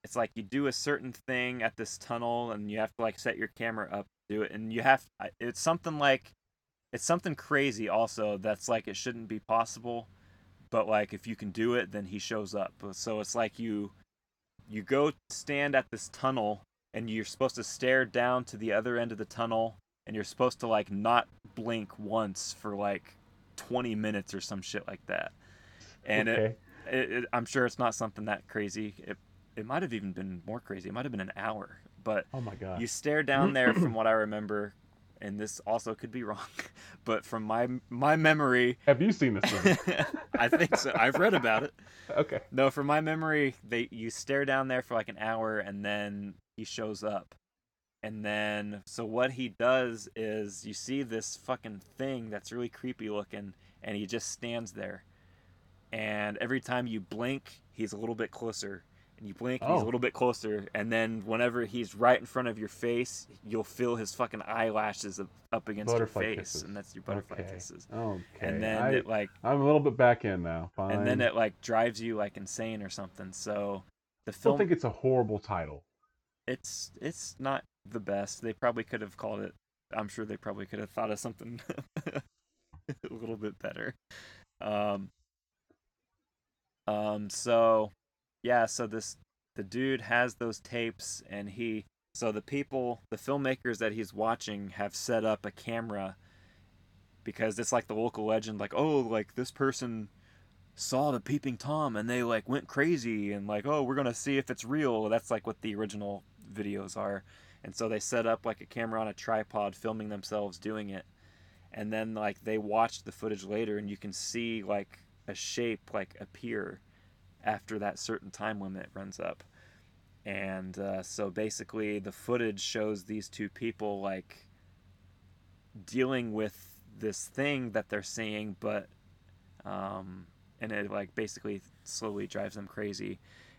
it's like you do a certain thing at this tunnel, and you have to like set your camera up to do it, and you have it's something like it's something crazy also that's like it shouldn't be possible, but like if you can do it, then he shows up. So it's like you you go stand at this tunnel, and you're supposed to stare down to the other end of the tunnel, and you're supposed to like not blink once for like 20 minutes or some shit like that. And it, it, it, I'm sure it's not something that crazy. It, it might have even been more crazy. It might have been an hour. But oh my god. you stare down there from what I remember, and this also could be wrong, but from my my memory, Have you seen this movie? I think so. I've read about it. okay. No, from my memory, they you stare down there for like an hour, and then he shows up. And then, so what he does is you see this fucking thing that's really creepy looking, and he just stands there. And every time you blink, he's a little bit closer. And you blink, he's Oh. a little bit closer. And then, whenever he's right in front of your face, you'll feel his fucking eyelashes up, up against Butterfly your face. kisses. And that's your butterfly okay. kisses. Okay. And then I, it, like, I'm a little bit back in now. Fine. and then it, like, drives you, like, insane or something. So, the film I don't think it's a horrible title. it's it's not the best. They probably could have called it. I'm sure they probably could have thought of something a little bit better. Um. Um. So, yeah. So this the dude has those tapes, and he. So the people, the filmmakers that he's watching, have set up a camera because it's like the local legend, like oh, like this person saw the peeping tom and they like went crazy and like oh we're gonna see if it's real that's like what the original videos are and so they set up like a camera on a tripod filming themselves doing it and then like they watch the footage later and you can see like a shape like appear after that certain time limit runs up and uh, so basically the footage shows these two people like dealing with this thing that they're seeing but um, and it like basically slowly drives them crazy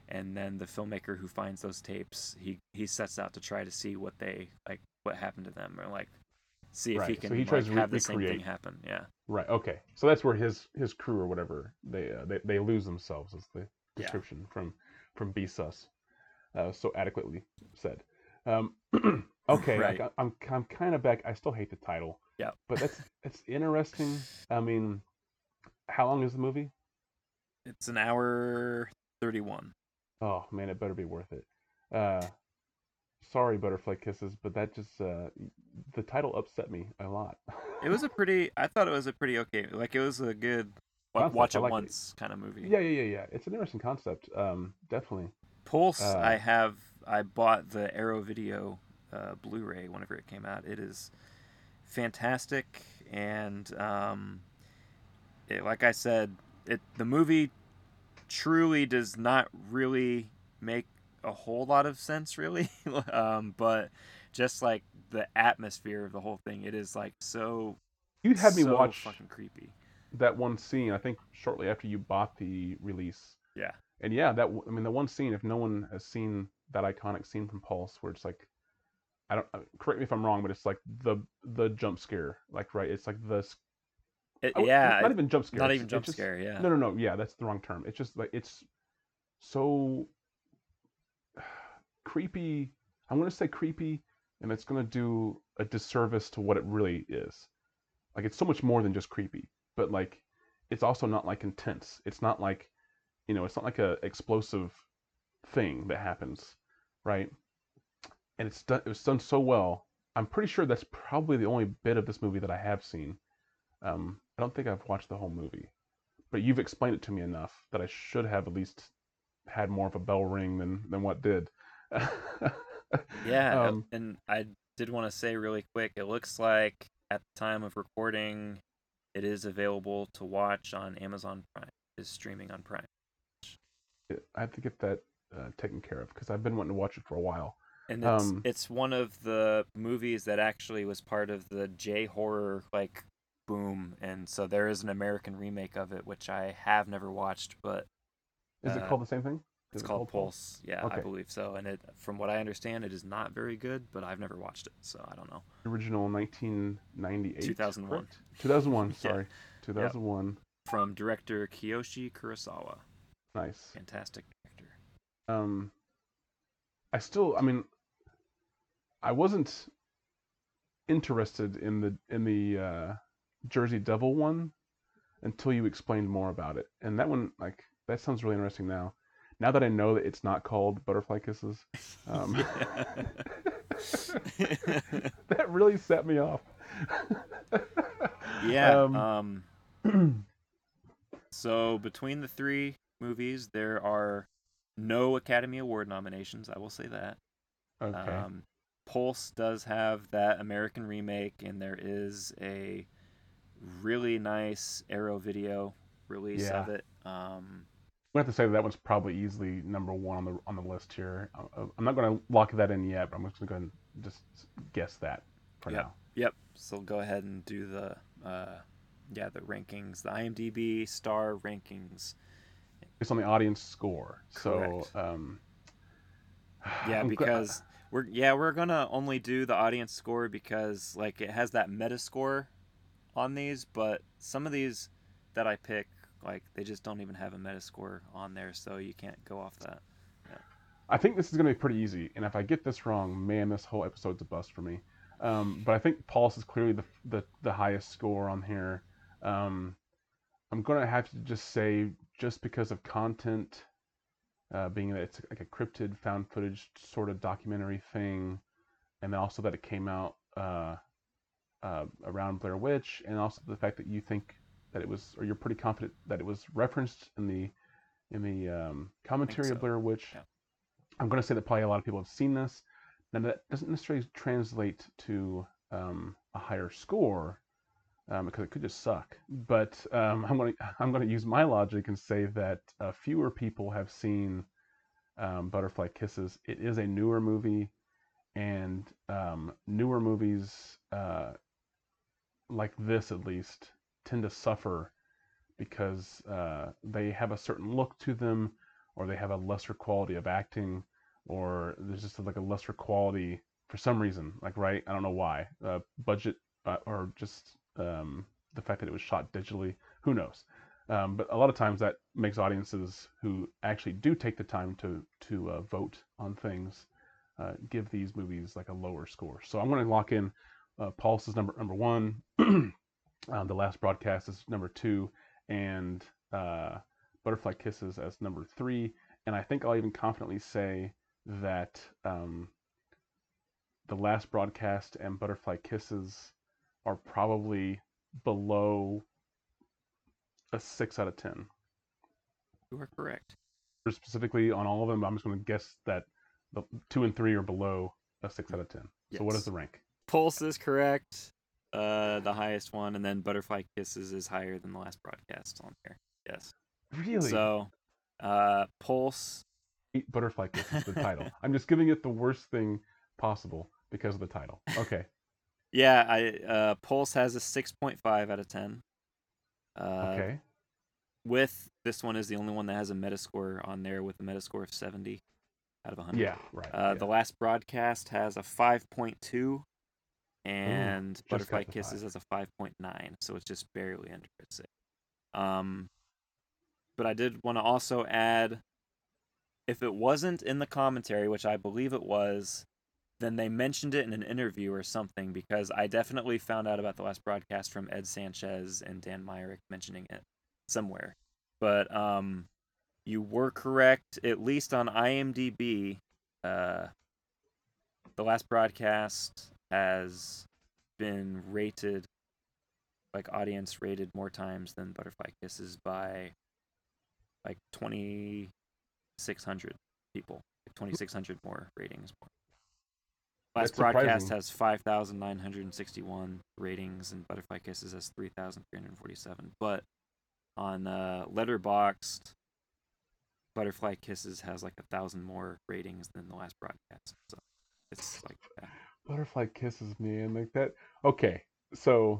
and then the filmmaker who finds those tapes he he sets out to try to see what they like what happened to them or like see if he Right, so can he tries like, to have the same thing happen yeah Right. Okay. So that's where his his crew or whatever they uh, they, they lose themselves is the Yeah. description from from BSUS. Uh, so adequately said. Um, okay. Right. I, I'm I'm kind of back. I still hate the title. Yeah. But that's it's interesting. I mean, how long is the movie? it's an hour 31 Oh man, it better be worth it. Uh, sorry, Butterfly Kisses, but that just uh, the title upset me a lot. it was a pretty i thought it was a pretty okay like it was a good Concept, watch it like it. once kind of movie yeah, yeah, yeah, yeah. It's an interesting concept. Um, definitely. Pulse, Uh, I have. I bought the Arrow Video uh, Blu-ray whenever it came out. It is fantastic, and um, it, like I said, it the movie truly does not really make a whole lot of sense, really. um, but just like the atmosphere of the whole thing. It is like so. You had me so watch fucking creepy. That one scene. I think shortly after you bought the release. Yeah. And yeah, that I mean the one scene. If no one has seen that iconic scene from Pulse, where it's like, I don't uh, correct me if I'm wrong, but it's like the the jump scare, like right? It's like the It- I yeah, not even jump scare. not even jump just- scare. Yeah. No, no, no. Yeah, that's the wrong term. It's just like it's so creepy. I'm gonna say creepy, and it's gonna do a disservice to what it really is. Like it's so much more than just creepy, but like it's also not like intense. It's not like you know, it's not like a explosive thing that happens, right? And it's done. It was done so well. I'm pretty sure that's probably the only bit of this movie that I have seen. Um, I don't think I've watched the whole movie but you've explained it to me enough that I should have at least had more of a bell ring than than what did. Yeah, Um, and I did want to say really quick. It looks like at the time of recording, it is available to watch on Amazon Prime. Is streaming on Prime, I have to get that uh, taken care of because I've been wanting to watch it for a while. and it's Um, it's one of the movies that actually was part of the J horror like boom, and so there is an American remake of it, which I have never watched, but Is it Uh, called the same thing? It's called Pulse. Yeah, I believe so. And it, from what I understand, it is not very good, but I've never watched it, so I don't know. Original 1998. 2001. correct? 2001. Yeah. Sorry, 2001. From director Kiyoshi Kurosawa, Nice. fantastic director. Um, I still, I mean, I wasn't interested in the in the uh, Jersey Devil one until you explained more about it, and that one, like, that sounds really interesting now. Now that I know that it's not called Butterfly Kisses, um, that really set me off. yeah. Um, Um, so between the three movies, there are no Academy Award nominations. I will say that. okay. Um, Pulse does have that American remake, and there is a really nice Arrow video release of it. Um, I have to say that, that one's probably easily number one on the on the list here. Uh, I'm not going to lock that in yet, but I'm just going to just guess that for Yep. now. Yep. So go ahead and do the uh, yeah the rankings, the IMDb star rankings. It's on the audience score. Correct. So, um, Yeah, I'm gl- because we're yeah we're gonna only do the audience score because like it has that meta score on these, but some of these that I pick like they just don't even have a meta score on there, so you can't go off that. I think this is going to be pretty easy. And if I get this wrong, man, this whole episode's a bust for me. Um, but I think Pulse is clearly the the, the highest score on here. Um, I'm going to have to just say, just because of content, uh, being that it's like a cryptid found footage sort of documentary thing, and then also that it came out uh, uh, around Blair Witch, and also the fact that you think that it was, or you're pretty confident that it was referenced in the in the um, commentary so. of Blair Witch. Yeah. I'm going to say that probably a lot of people have seen this. Now that doesn't necessarily translate to um, a higher score um, because it could just suck. But um, I'm going to I'm going to use my logic and say that uh, fewer people have seen um, Butterfly Kisses. It is a newer movie, and um, newer movies uh, like this, at least, tend to suffer because uh, they have a certain look to them, or they have a lesser quality of acting, or there's just like a lesser quality for some reason. Like, right? I don't know why. Uh, budget uh, or just um, the fact that it was shot digitally. Who knows? Um, but a lot of times that makes audiences who actually do take the time to to uh, vote on things uh, give these movies like a lower score. So I'm going to lock in uh, Pulse is number number one. um, the last broadcast is number two, and uh, Butterfly Kisses as number three. And I think I'll even confidently say that um, the last broadcast and Butterfly Kisses are probably below a six out of ten. You are correct. Specifically on all of them, I'm just going to guess that the two and three are below a six out of ten. So what is the rank? Pulse is correct, uh, the highest one, and then Butterfly Kisses is higher than the last broadcast on here. Yes. Really? So, uh, Pulse. Butterfly Kisses, the title. I'm just giving it the worst thing possible. because of the title. Okay. Yeah, I uh, Pulse has a six point five out of ten. Uh, okay. With this one is the only one that has a Metascore on there with a Metascore of seventy out of hundred. Yeah. Right. Uh, yeah. The last broadcast has a 5.2, and just Butterfly Kisses has a 5.9, so it's just barely under its six. Um, but I did want to also add, if it wasn't in the commentary, which I believe it was, then they mentioned it in an interview or something because I definitely found out about the last broadcast from Ed Sanchez and Dan Myrick mentioning it somewhere. But um, you were correct, at least on IMDb. Uh, the last broadcast has been rated, like audience rated more times than Butterfly Kisses by like 2,600 people, like 2,600 more ratings. More. Last That's broadcast surprising. has 5,961 ratings, and Butterfly Kisses has 3,347. But on uh, Letterboxd, Butterfly Kisses has like a thousand more ratings than the last broadcast. So it's like yeah. Butterfly kisses me and like that. Okay, so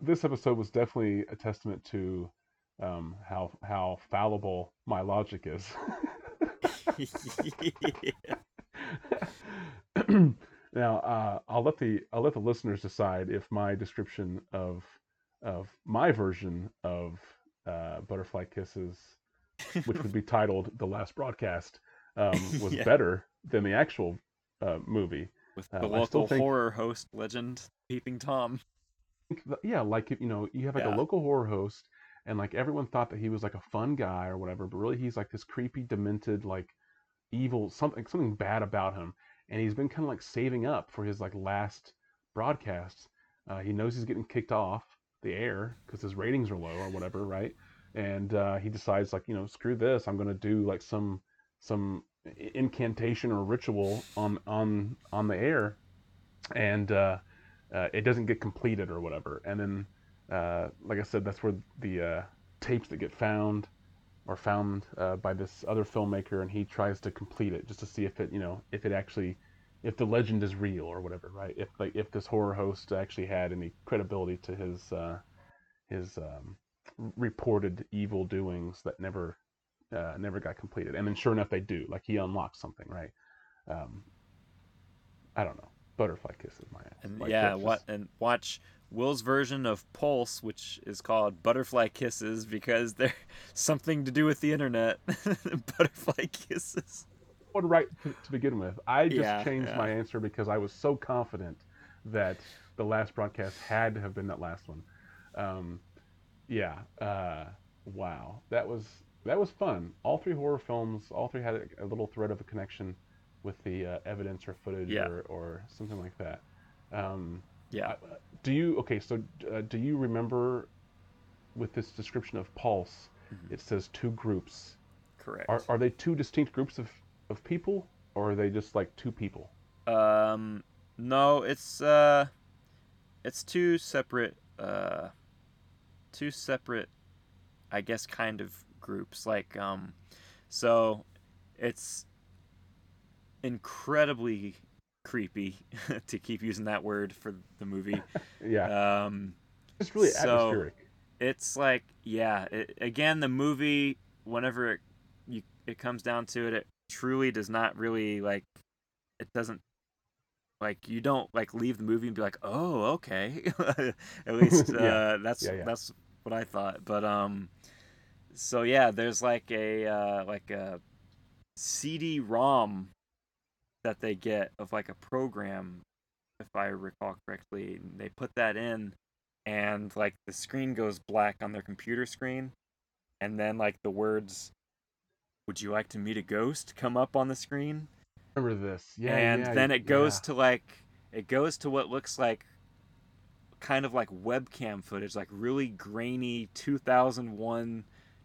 this episode was definitely a testament to um, how how fallible my logic is. now, uh, I'll let the I'll let the listeners decide if my description of of my version of uh, Butterfly Kisses, which would be titled "The Last Broadcast," um, was Yeah. better than the actual uh, movie. With Uh, the still local think- horror host legend Peeping Tom. yeah, like you know, you have like Yeah. a local horror host, and like everyone thought that he was like a fun guy or whatever, but really he's like this creepy, demented, like evil something something bad about him, and he's been kind of like saving up for his like last broadcast. Uh, he knows he's getting kicked off the air because his ratings are low or whatever, right? And uh, he decides like you know, screw this, I'm gonna do like some some incantation or ritual on on on the air, and. uh uh, it doesn't get completed or whatever. And then, uh, like I said, that's where the uh, tapes that get found are found uh, by this other filmmaker, and he tries to complete it just to see if it, you know, if it actually, if the legend is real or whatever, right? If like if this horror host actually had any credibility to his uh, his um, reported evil doings that never uh, never got completed. And then sure enough, they do. Like he unlocks something, right? Um, I don't know. Butterfly kisses my ass. And Like, yeah, what just- and watch Will's version of Pulse, which is called Butterfly Kisses because they're something to do with the internet. Butterfly Kisses. What right to, to begin with. I just Yeah, changed yeah. my answer because I was so confident that the last broadcast had to have been that last one. Um, yeah. Uh, wow. That was that was fun. All three horror films, all three had a, a little thread of a connection with the uh, evidence or footage Yeah. or, or something like that. Um, Yeah. I- do you okay? So uh, do you remember with this description of Pulse? Mhm. It says two groups. Correct. Are, are they two distinct groups of, of people, or are they just like two people? Um, no, it's uh, it's two separate uh, two separate, I guess, kind of groups. Like um, so it's incredibly creepy to keep using that word for the movie. Yeah, Um, it's really so- atmospheric. it's like yeah it, again the movie whenever it you, it comes down to it it truly does not really like it doesn't like you don't like leave the movie and be like oh okay at least uh Yeah. that's Yeah, yeah. that's what i thought but um so yeah there's like a uh like a cd-rom that they get of like a program if i recall correctly and they put that in and like the screen goes black on their computer screen and then like the words would you like to meet a ghost come up on the screen Remember this? Yeah, and yeah, then it goes yeah. to like it goes to what looks like kind of like webcam footage like really grainy 2001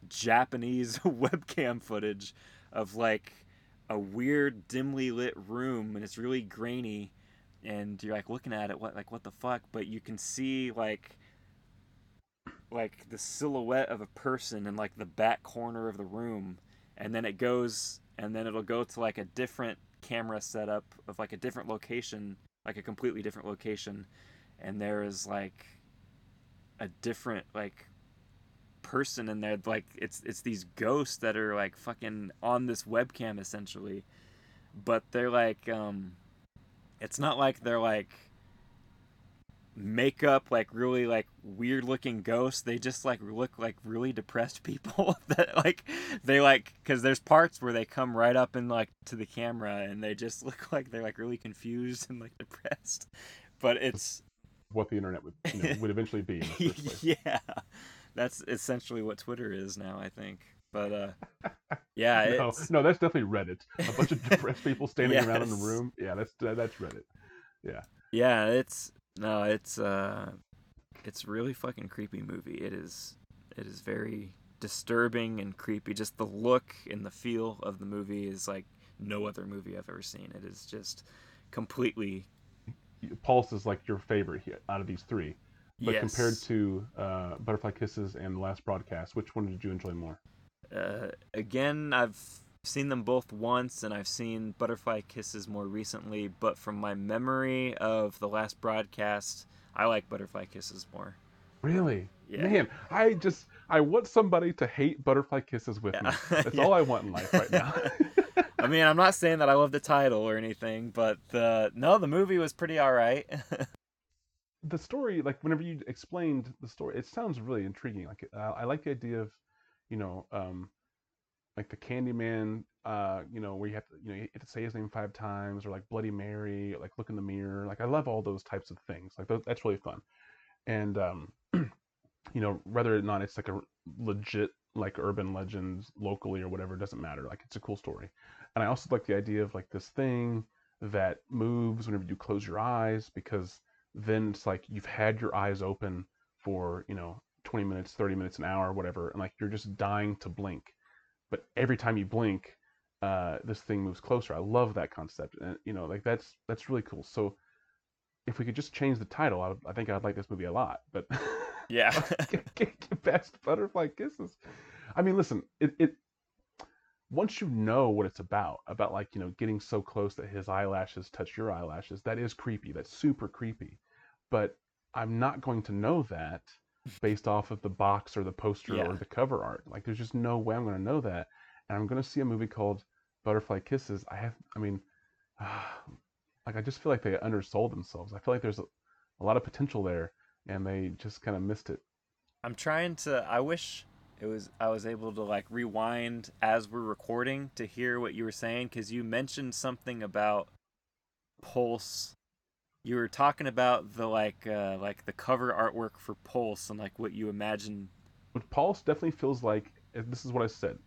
japanese webcam footage of like a weird dimly lit room and it's really grainy and you're like looking at it what like what the fuck? But you can see like like the silhouette of a person in like the back corner of the room and then it goes and then it'll go to like a different camera setup of like a different location, like a completely different location, and there is like a different like person in there like it's it's these ghosts that are like fucking on this webcam essentially but they're like um it's not like they're like makeup like really like weird looking ghosts they just like look like really depressed people that like they like because there's parts where they come right up and like to the camera and they just look like they're like really confused and like depressed but it's what the internet would you know, would eventually be. In the first place. yeah that's essentially what twitter is now i think. But uh yeah no, it's no, that's definitely Reddit. A bunch of depressed people standing around in the room. Yeah, that's that's Reddit. yeah. Yeah, it's no it's uh it's really fucking creepy movie. It is it is very disturbing and creepy. Just the look and the feel of the movie is like no other movie i've ever seen. It is just completely Pulse is like your favorite out of these three, but yes. compared to uh, Butterfly Kisses and the last broadcast, which one did you enjoy more? uh, again i've seen them both once and i've seen butterfly kisses more recently but from my memory of the last broadcast i like butterfly kisses more Really? yeah Man, I just I want somebody to hate Butterfly Kisses with me. That's Yeah. all I want in life right now. I mean, I'm not saying that I love the title or anything, but the no, the movie was pretty all right. the story, like whenever you explained the story, it sounds really intriguing. Like uh, I like the idea of, you know, um, like the Candyman, uh, you know, where you have to, you know, you have to say his name five times, or like Bloody Mary, or like look in the mirror. Like I love all those types of things. Like that's really fun. And um, you know, whether or not it's like a legit like urban legends locally or whatever, doesn't matter. Like it's a cool story. And I also like the idea of like this thing that moves whenever you close your eyes because then it's like you've had your eyes open for you know 20 minutes 30 minutes an hour whatever and like you're just dying to blink. But every time you blink uh, this thing moves closer. I love that concept and you know like that's that's really cool. So if we could just change the title i, I think i'd like this movie a lot but yeah. get past butterfly kisses. I mean listen it, it once you know what it's about about like you know getting so close that his eyelashes touch your eyelashes that is creepy. That's super creepy but i'm not going to know that based off of the box or the poster Yeah. or the cover art like there's just no way i'm going to know that and i'm going to see a movie called butterfly kisses i have i mean like i just feel like they undersold themselves i feel like there's a, a lot of potential there and they just kind of missed it I'm trying to. I wish it was. I was able to like rewind as we're recording to hear what you were saying because you mentioned something about Pulse. You were talking about the like, uh, like the cover artwork for Pulse and like what you imagine. But Pulse definitely feels like and this is what I said.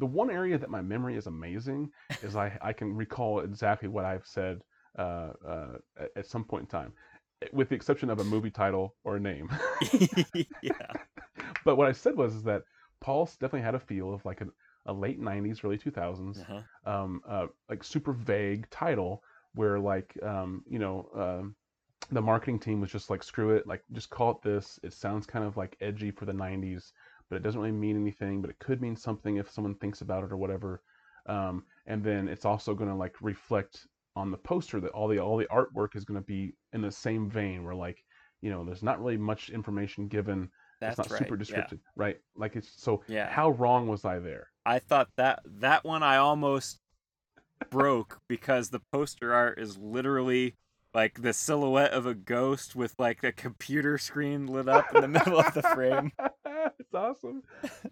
The one area that my memory is amazing is I, I can recall exactly what I've said uh, uh, at, at some point in time, with the exception of a movie title or a name. yeah. but what I said was is that Pulse definitely had a feel of like a, a late '90s, early 2000s, Uh-huh. um, uh, like super vague title where like um, you know um, the marketing team was just like screw it like just call it this it sounds kind of like edgy for the 90s but it doesn't really mean anything but it could mean something if someone thinks about it or whatever um, and then it's also going to like reflect on the poster that all the all the artwork is going to be in the same vein where like you know there's not really much information given That's it's not right. super yeah. descriptive right like it's so Yeah. how wrong was i there I thought that that one I almost broke because the poster art is literally like the silhouette of a ghost with like a computer screen lit up in the middle of the frame. it's awesome.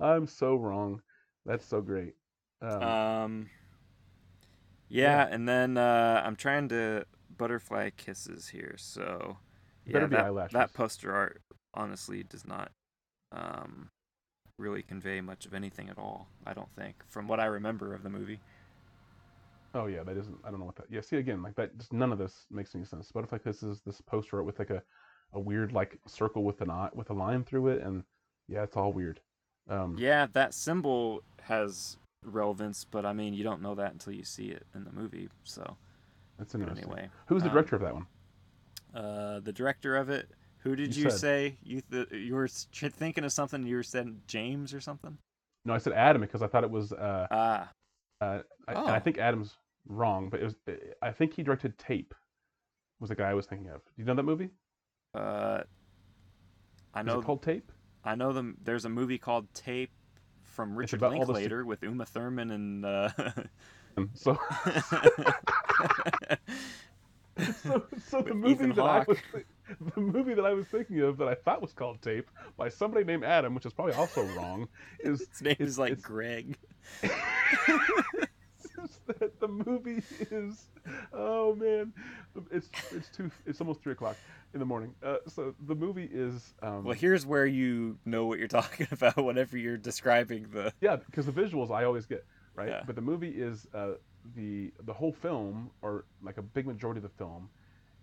I'm so wrong. That's so great. Um, Um yeah, and then uh I'm trying to butterfly kisses here. So yeah, that, that poster art honestly does not um really convey much of anything at all, I don't think, from what I remember of the movie. Oh yeah, that isn't. I don't know what that. Yeah, see again, like that. Just none of this makes any sense. But if kisses this is this poster art with like a, a weird like circle with an eye with a line through it, and yeah, it's all weird. Um, Yeah, that symbol has relevance, but I mean, you don't know that until you see it in the movie. So, that's but interesting. anyway, Who's the um, director of that one? uh, the director of it. Who did You you, said. say you th- you were thinking of something? You were saying James or something? No, I said Adam because I thought it was. Uh, Ah, uh, I, and I Oh. think Adam's wrong, but it was. I think he directed Tape. Was the guy I was thinking of? Do you know that movie? Uh, I Is know. it called Tape? I know them. There's a movie called Tape from Richard Linklater with Uma Thurman and. Uh... Um, So, so, so the movie Ethan that I was the movie that I was thinking of that I thought was called Tape by somebody named Adam, which is probably also wrong, is His name it's- is like Greg. That the movie is oh man it's it's two it's almost three o'clock in the morning uh, so the movie is um Well, here's where you know what you're talking about whenever you're describing the. yeah because the visuals i always get right Yeah. but the movie is uh the the whole film or like a big majority of the film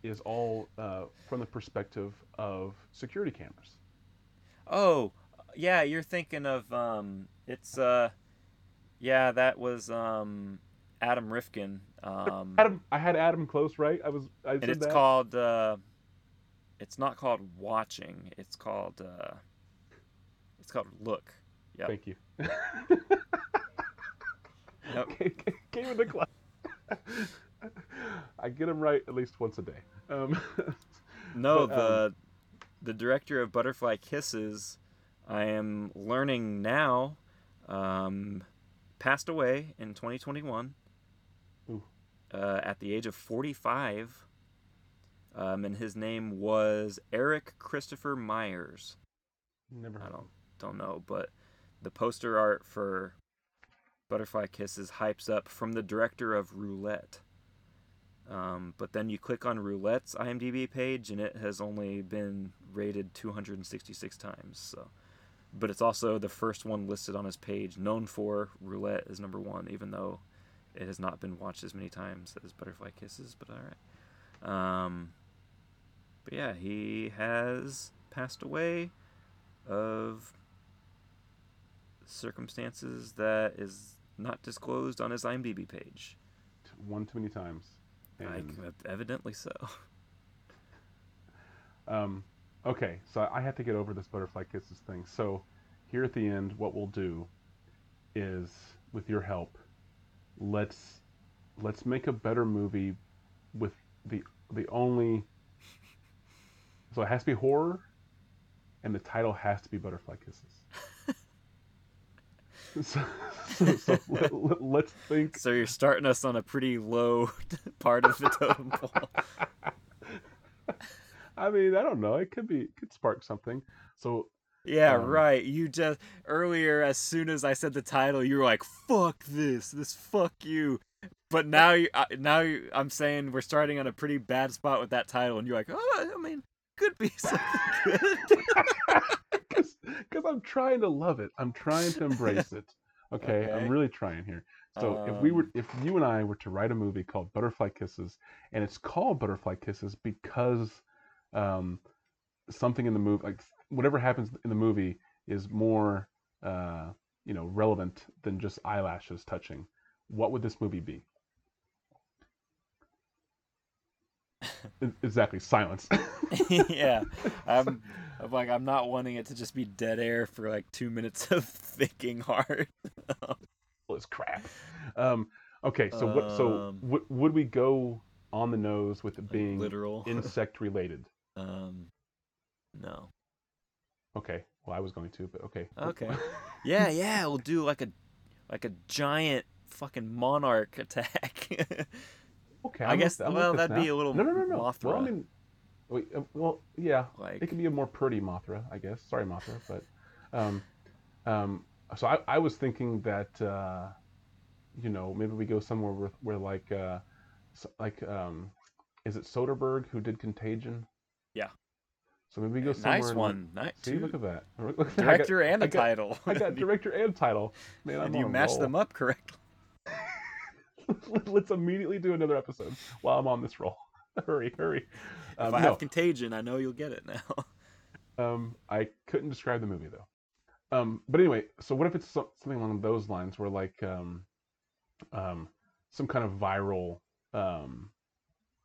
is all uh, from the perspective of security cameras Oh, yeah, you're thinking of um. It's uh, yeah, that was um, Adam Rifkin. Um, adam i had adam close right i was i and it's that called uh, it's not called watching. It's called uh, it's called look. Yep. thank you Yep. came, came into class. I get them right at least once a day. Um, No, But, the um, the director of Butterfly Kisses, I am learning now, um, passed away in 2021 uh, at the age of 45. Um, and his name was Erik Kristopher Myers. never I don't don't know, but the poster art for Butterfly Kisses hypes up from the director of Roulette. Um, but then you click on Roulette's IMDb page, and it has only been rated 266 times. So, but it's also the first one listed on his page, known for Roulette is number one, even though it has not been watched as many times as Butterfly Kisses. But all right. Um, but yeah, he has passed away of circumstances that is not disclosed on his IMDb page. One too many times. I, evidently so. um, okay, so I have to get over this butterfly kisses thing. So here at the end, what we'll do is, with your help, let's let's make a better movie with the the only. So it has to be horror, and the title has to be Butterfly Kisses. so, so, so let, let, let's think. So you're starting us on a pretty low part of the totem pole. I mean, I don't know. It could be, it could spark something. So Yeah, Um, right. You just earlier, as soon as I said the title, you were like, "Fuck this, this fuck you." But now, you, now you, I'm saying we're starting on a pretty bad spot with that title, and you're like, "Oh, I mean, could be something good." because I'm trying to love it. I'm trying to embrace it. Okay, Okay. I'm really trying here. So if we were, Um, if you and I were to write a movie called Butterfly Kisses, and it's called Butterfly Kisses because um, something in the movie, like whatever happens in the movie, is more, uh, you know, relevant than just eyelashes touching. What would this movie be? Exactly, silence. yeah, I'm, I'm like, I'm not wanting it to just be dead air for like two minutes of thinking hard. is crap. Um, okay, so what? So Um, w- would we go on the nose with it being literal. insect related? Um, no. Okay, well I was going to, but okay. Okay. Yeah, yeah, we'll do like a, like a giant fucking monarch attack. okay. I I'm guess- with- well, that'd be a little no, no, no, no. Well, I mean, wait, uh, well, yeah, like, it could be a more pretty Mothra, I guess. Sorry, Mothra, but um, um, so I, I was thinking that uh, you know maybe we go somewhere where, where like uh, like um, is it Soderbergh who did Contagion? Yeah. So maybe we go somewhere. nice in, like- one. Nice. See, look at that. Look at that. I got- director and a I got- title. I got And you- director and title. Man, I'm and you on match roll. them up correctly. Let's immediately do another episode while I'm on this roll. hurry, hurry. If Um, I no, have Contagion, I know you'll get it now. um, I couldn't describe the movie though. Um, but anyway, so what if it's so- something along those lines, where like um, um, some kind of viral um,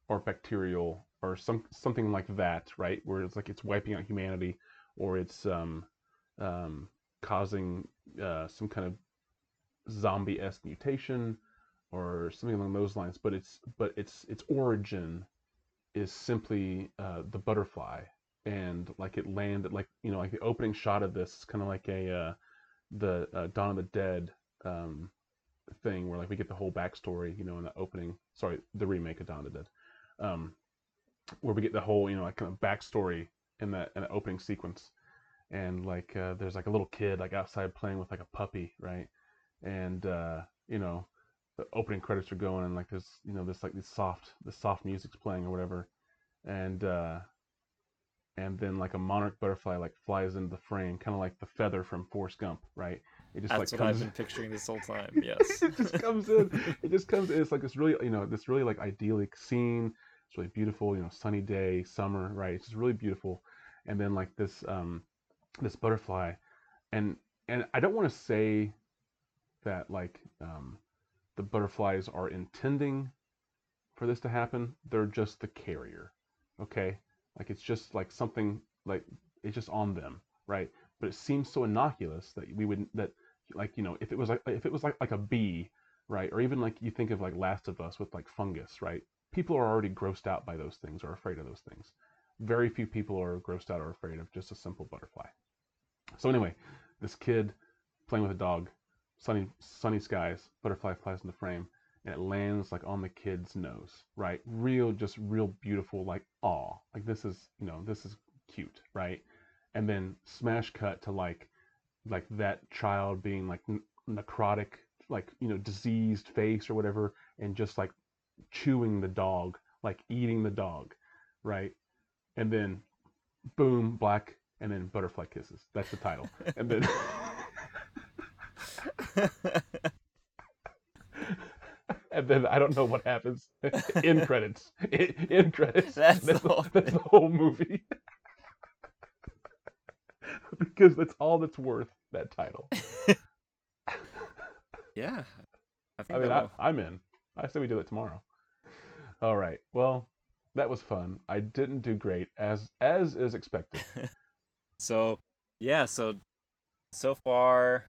or bacterial or some something like that, right? Where it's like it's wiping out humanity, or it's um, um, causing uh, some kind of zombie-esque mutation, or something along those lines. But it's but its its origin is simply uh, the butterfly, and like it landed like you know like the opening shot of this is kind of like a uh, the uh, Dawn of the Dead um, thing where like we get the whole backstory, you know, in the opening. Sorry, the remake of Dawn of the Dead, um, where we get the whole you know like kind of backstory in that in the opening sequence, and like uh, there's like a little kid like outside playing with like a puppy, right? And uh, you know the opening credits are going and like there's you know this like this soft the soft music's playing or whatever, and uh, and then like a monarch butterfly like flies into the frame, kind of like the feather from Forrest Gump, right? It just That's like what I've been picturing this whole time. Yes. it just comes in. It just comes in. It's like this really, you know, this really like idyllic scene. It's really beautiful, you know, sunny day, summer, right? It's just really beautiful. And then like this, um, this butterfly, and and I don't want to say that like um, the butterflies are intending for this to happen. They're just the carrier, okay? Like it's just like something like it's just on them, right? But it seems so innocuous that we would that like you know if it was like if it was like like a bee right or even like you think of like last of us with like fungus right people are already grossed out by those things or afraid of those things. Very few people are grossed out or afraid of just a simple butterfly. So anyway this kid playing with a dog sunny sunny skies butterfly flies in the frame and it lands like on the kid's nose right? Real just real beautiful like awe like this is you know this is cute right? And then smash cut to like like that child being like necrotic like you know diseased face or whatever and just like chewing the dog like eating the dog right? And then boom black and then butterfly kisses. That's the title. And then and then i don't know what happens. In credits. In, in credits. That's the the, whole that's the whole movie. Because that's all that's worth that title. Yeah. I I think mean, I, I'm in. I say we do it tomorrow. All right. Well, that was fun. I didn't do great as as is expected. So, yeah, so so far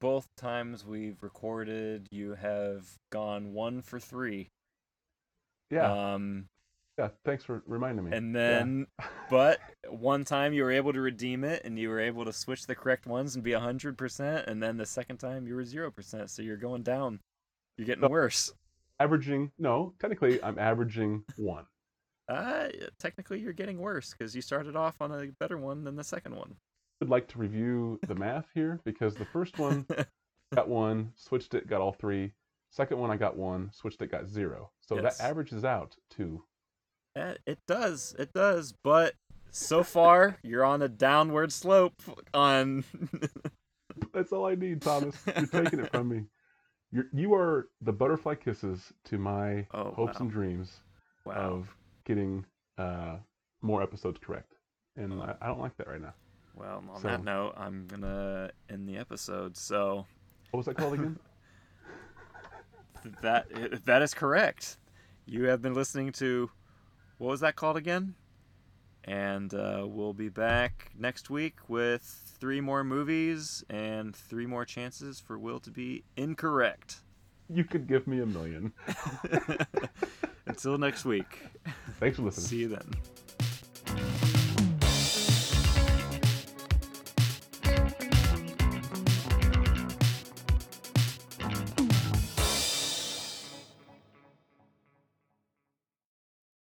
both times we've recorded you have gone 1 for 3. Yeah. Um yeah. Thanks for reminding me. and Yeah. then but one time you were able to redeem it and you were able to switch the correct ones and be 100% and then the second time you were 0%, so you're going down. You're getting worse. Averaging. No, technically, I'm averaging one. Uh, technically you're getting worse cuz you started off on a better one than the second one. I'd like to review the math here because the first one got one, switched it, got all three. Second one I got one, switched it, got zero. So Yes. that averages out to Eh, It does, it does, but so far you're on a downward slope on That's all I need, Thomas. You're taking it from me. You're, you are the butterfly kisses to my Oh, hopes wow. and dreams wow. of getting uh, more episodes correct. And I, I don't like that right now. Well, on So- that note, I'm gonna end the episode. So What was that called again? that that is correct. You have been listening to what was that called again? And uh, we'll be back next week with three more movies and three more chances for Will to be incorrect. you could give me a million. Until next week. Thanks for listening. See you then.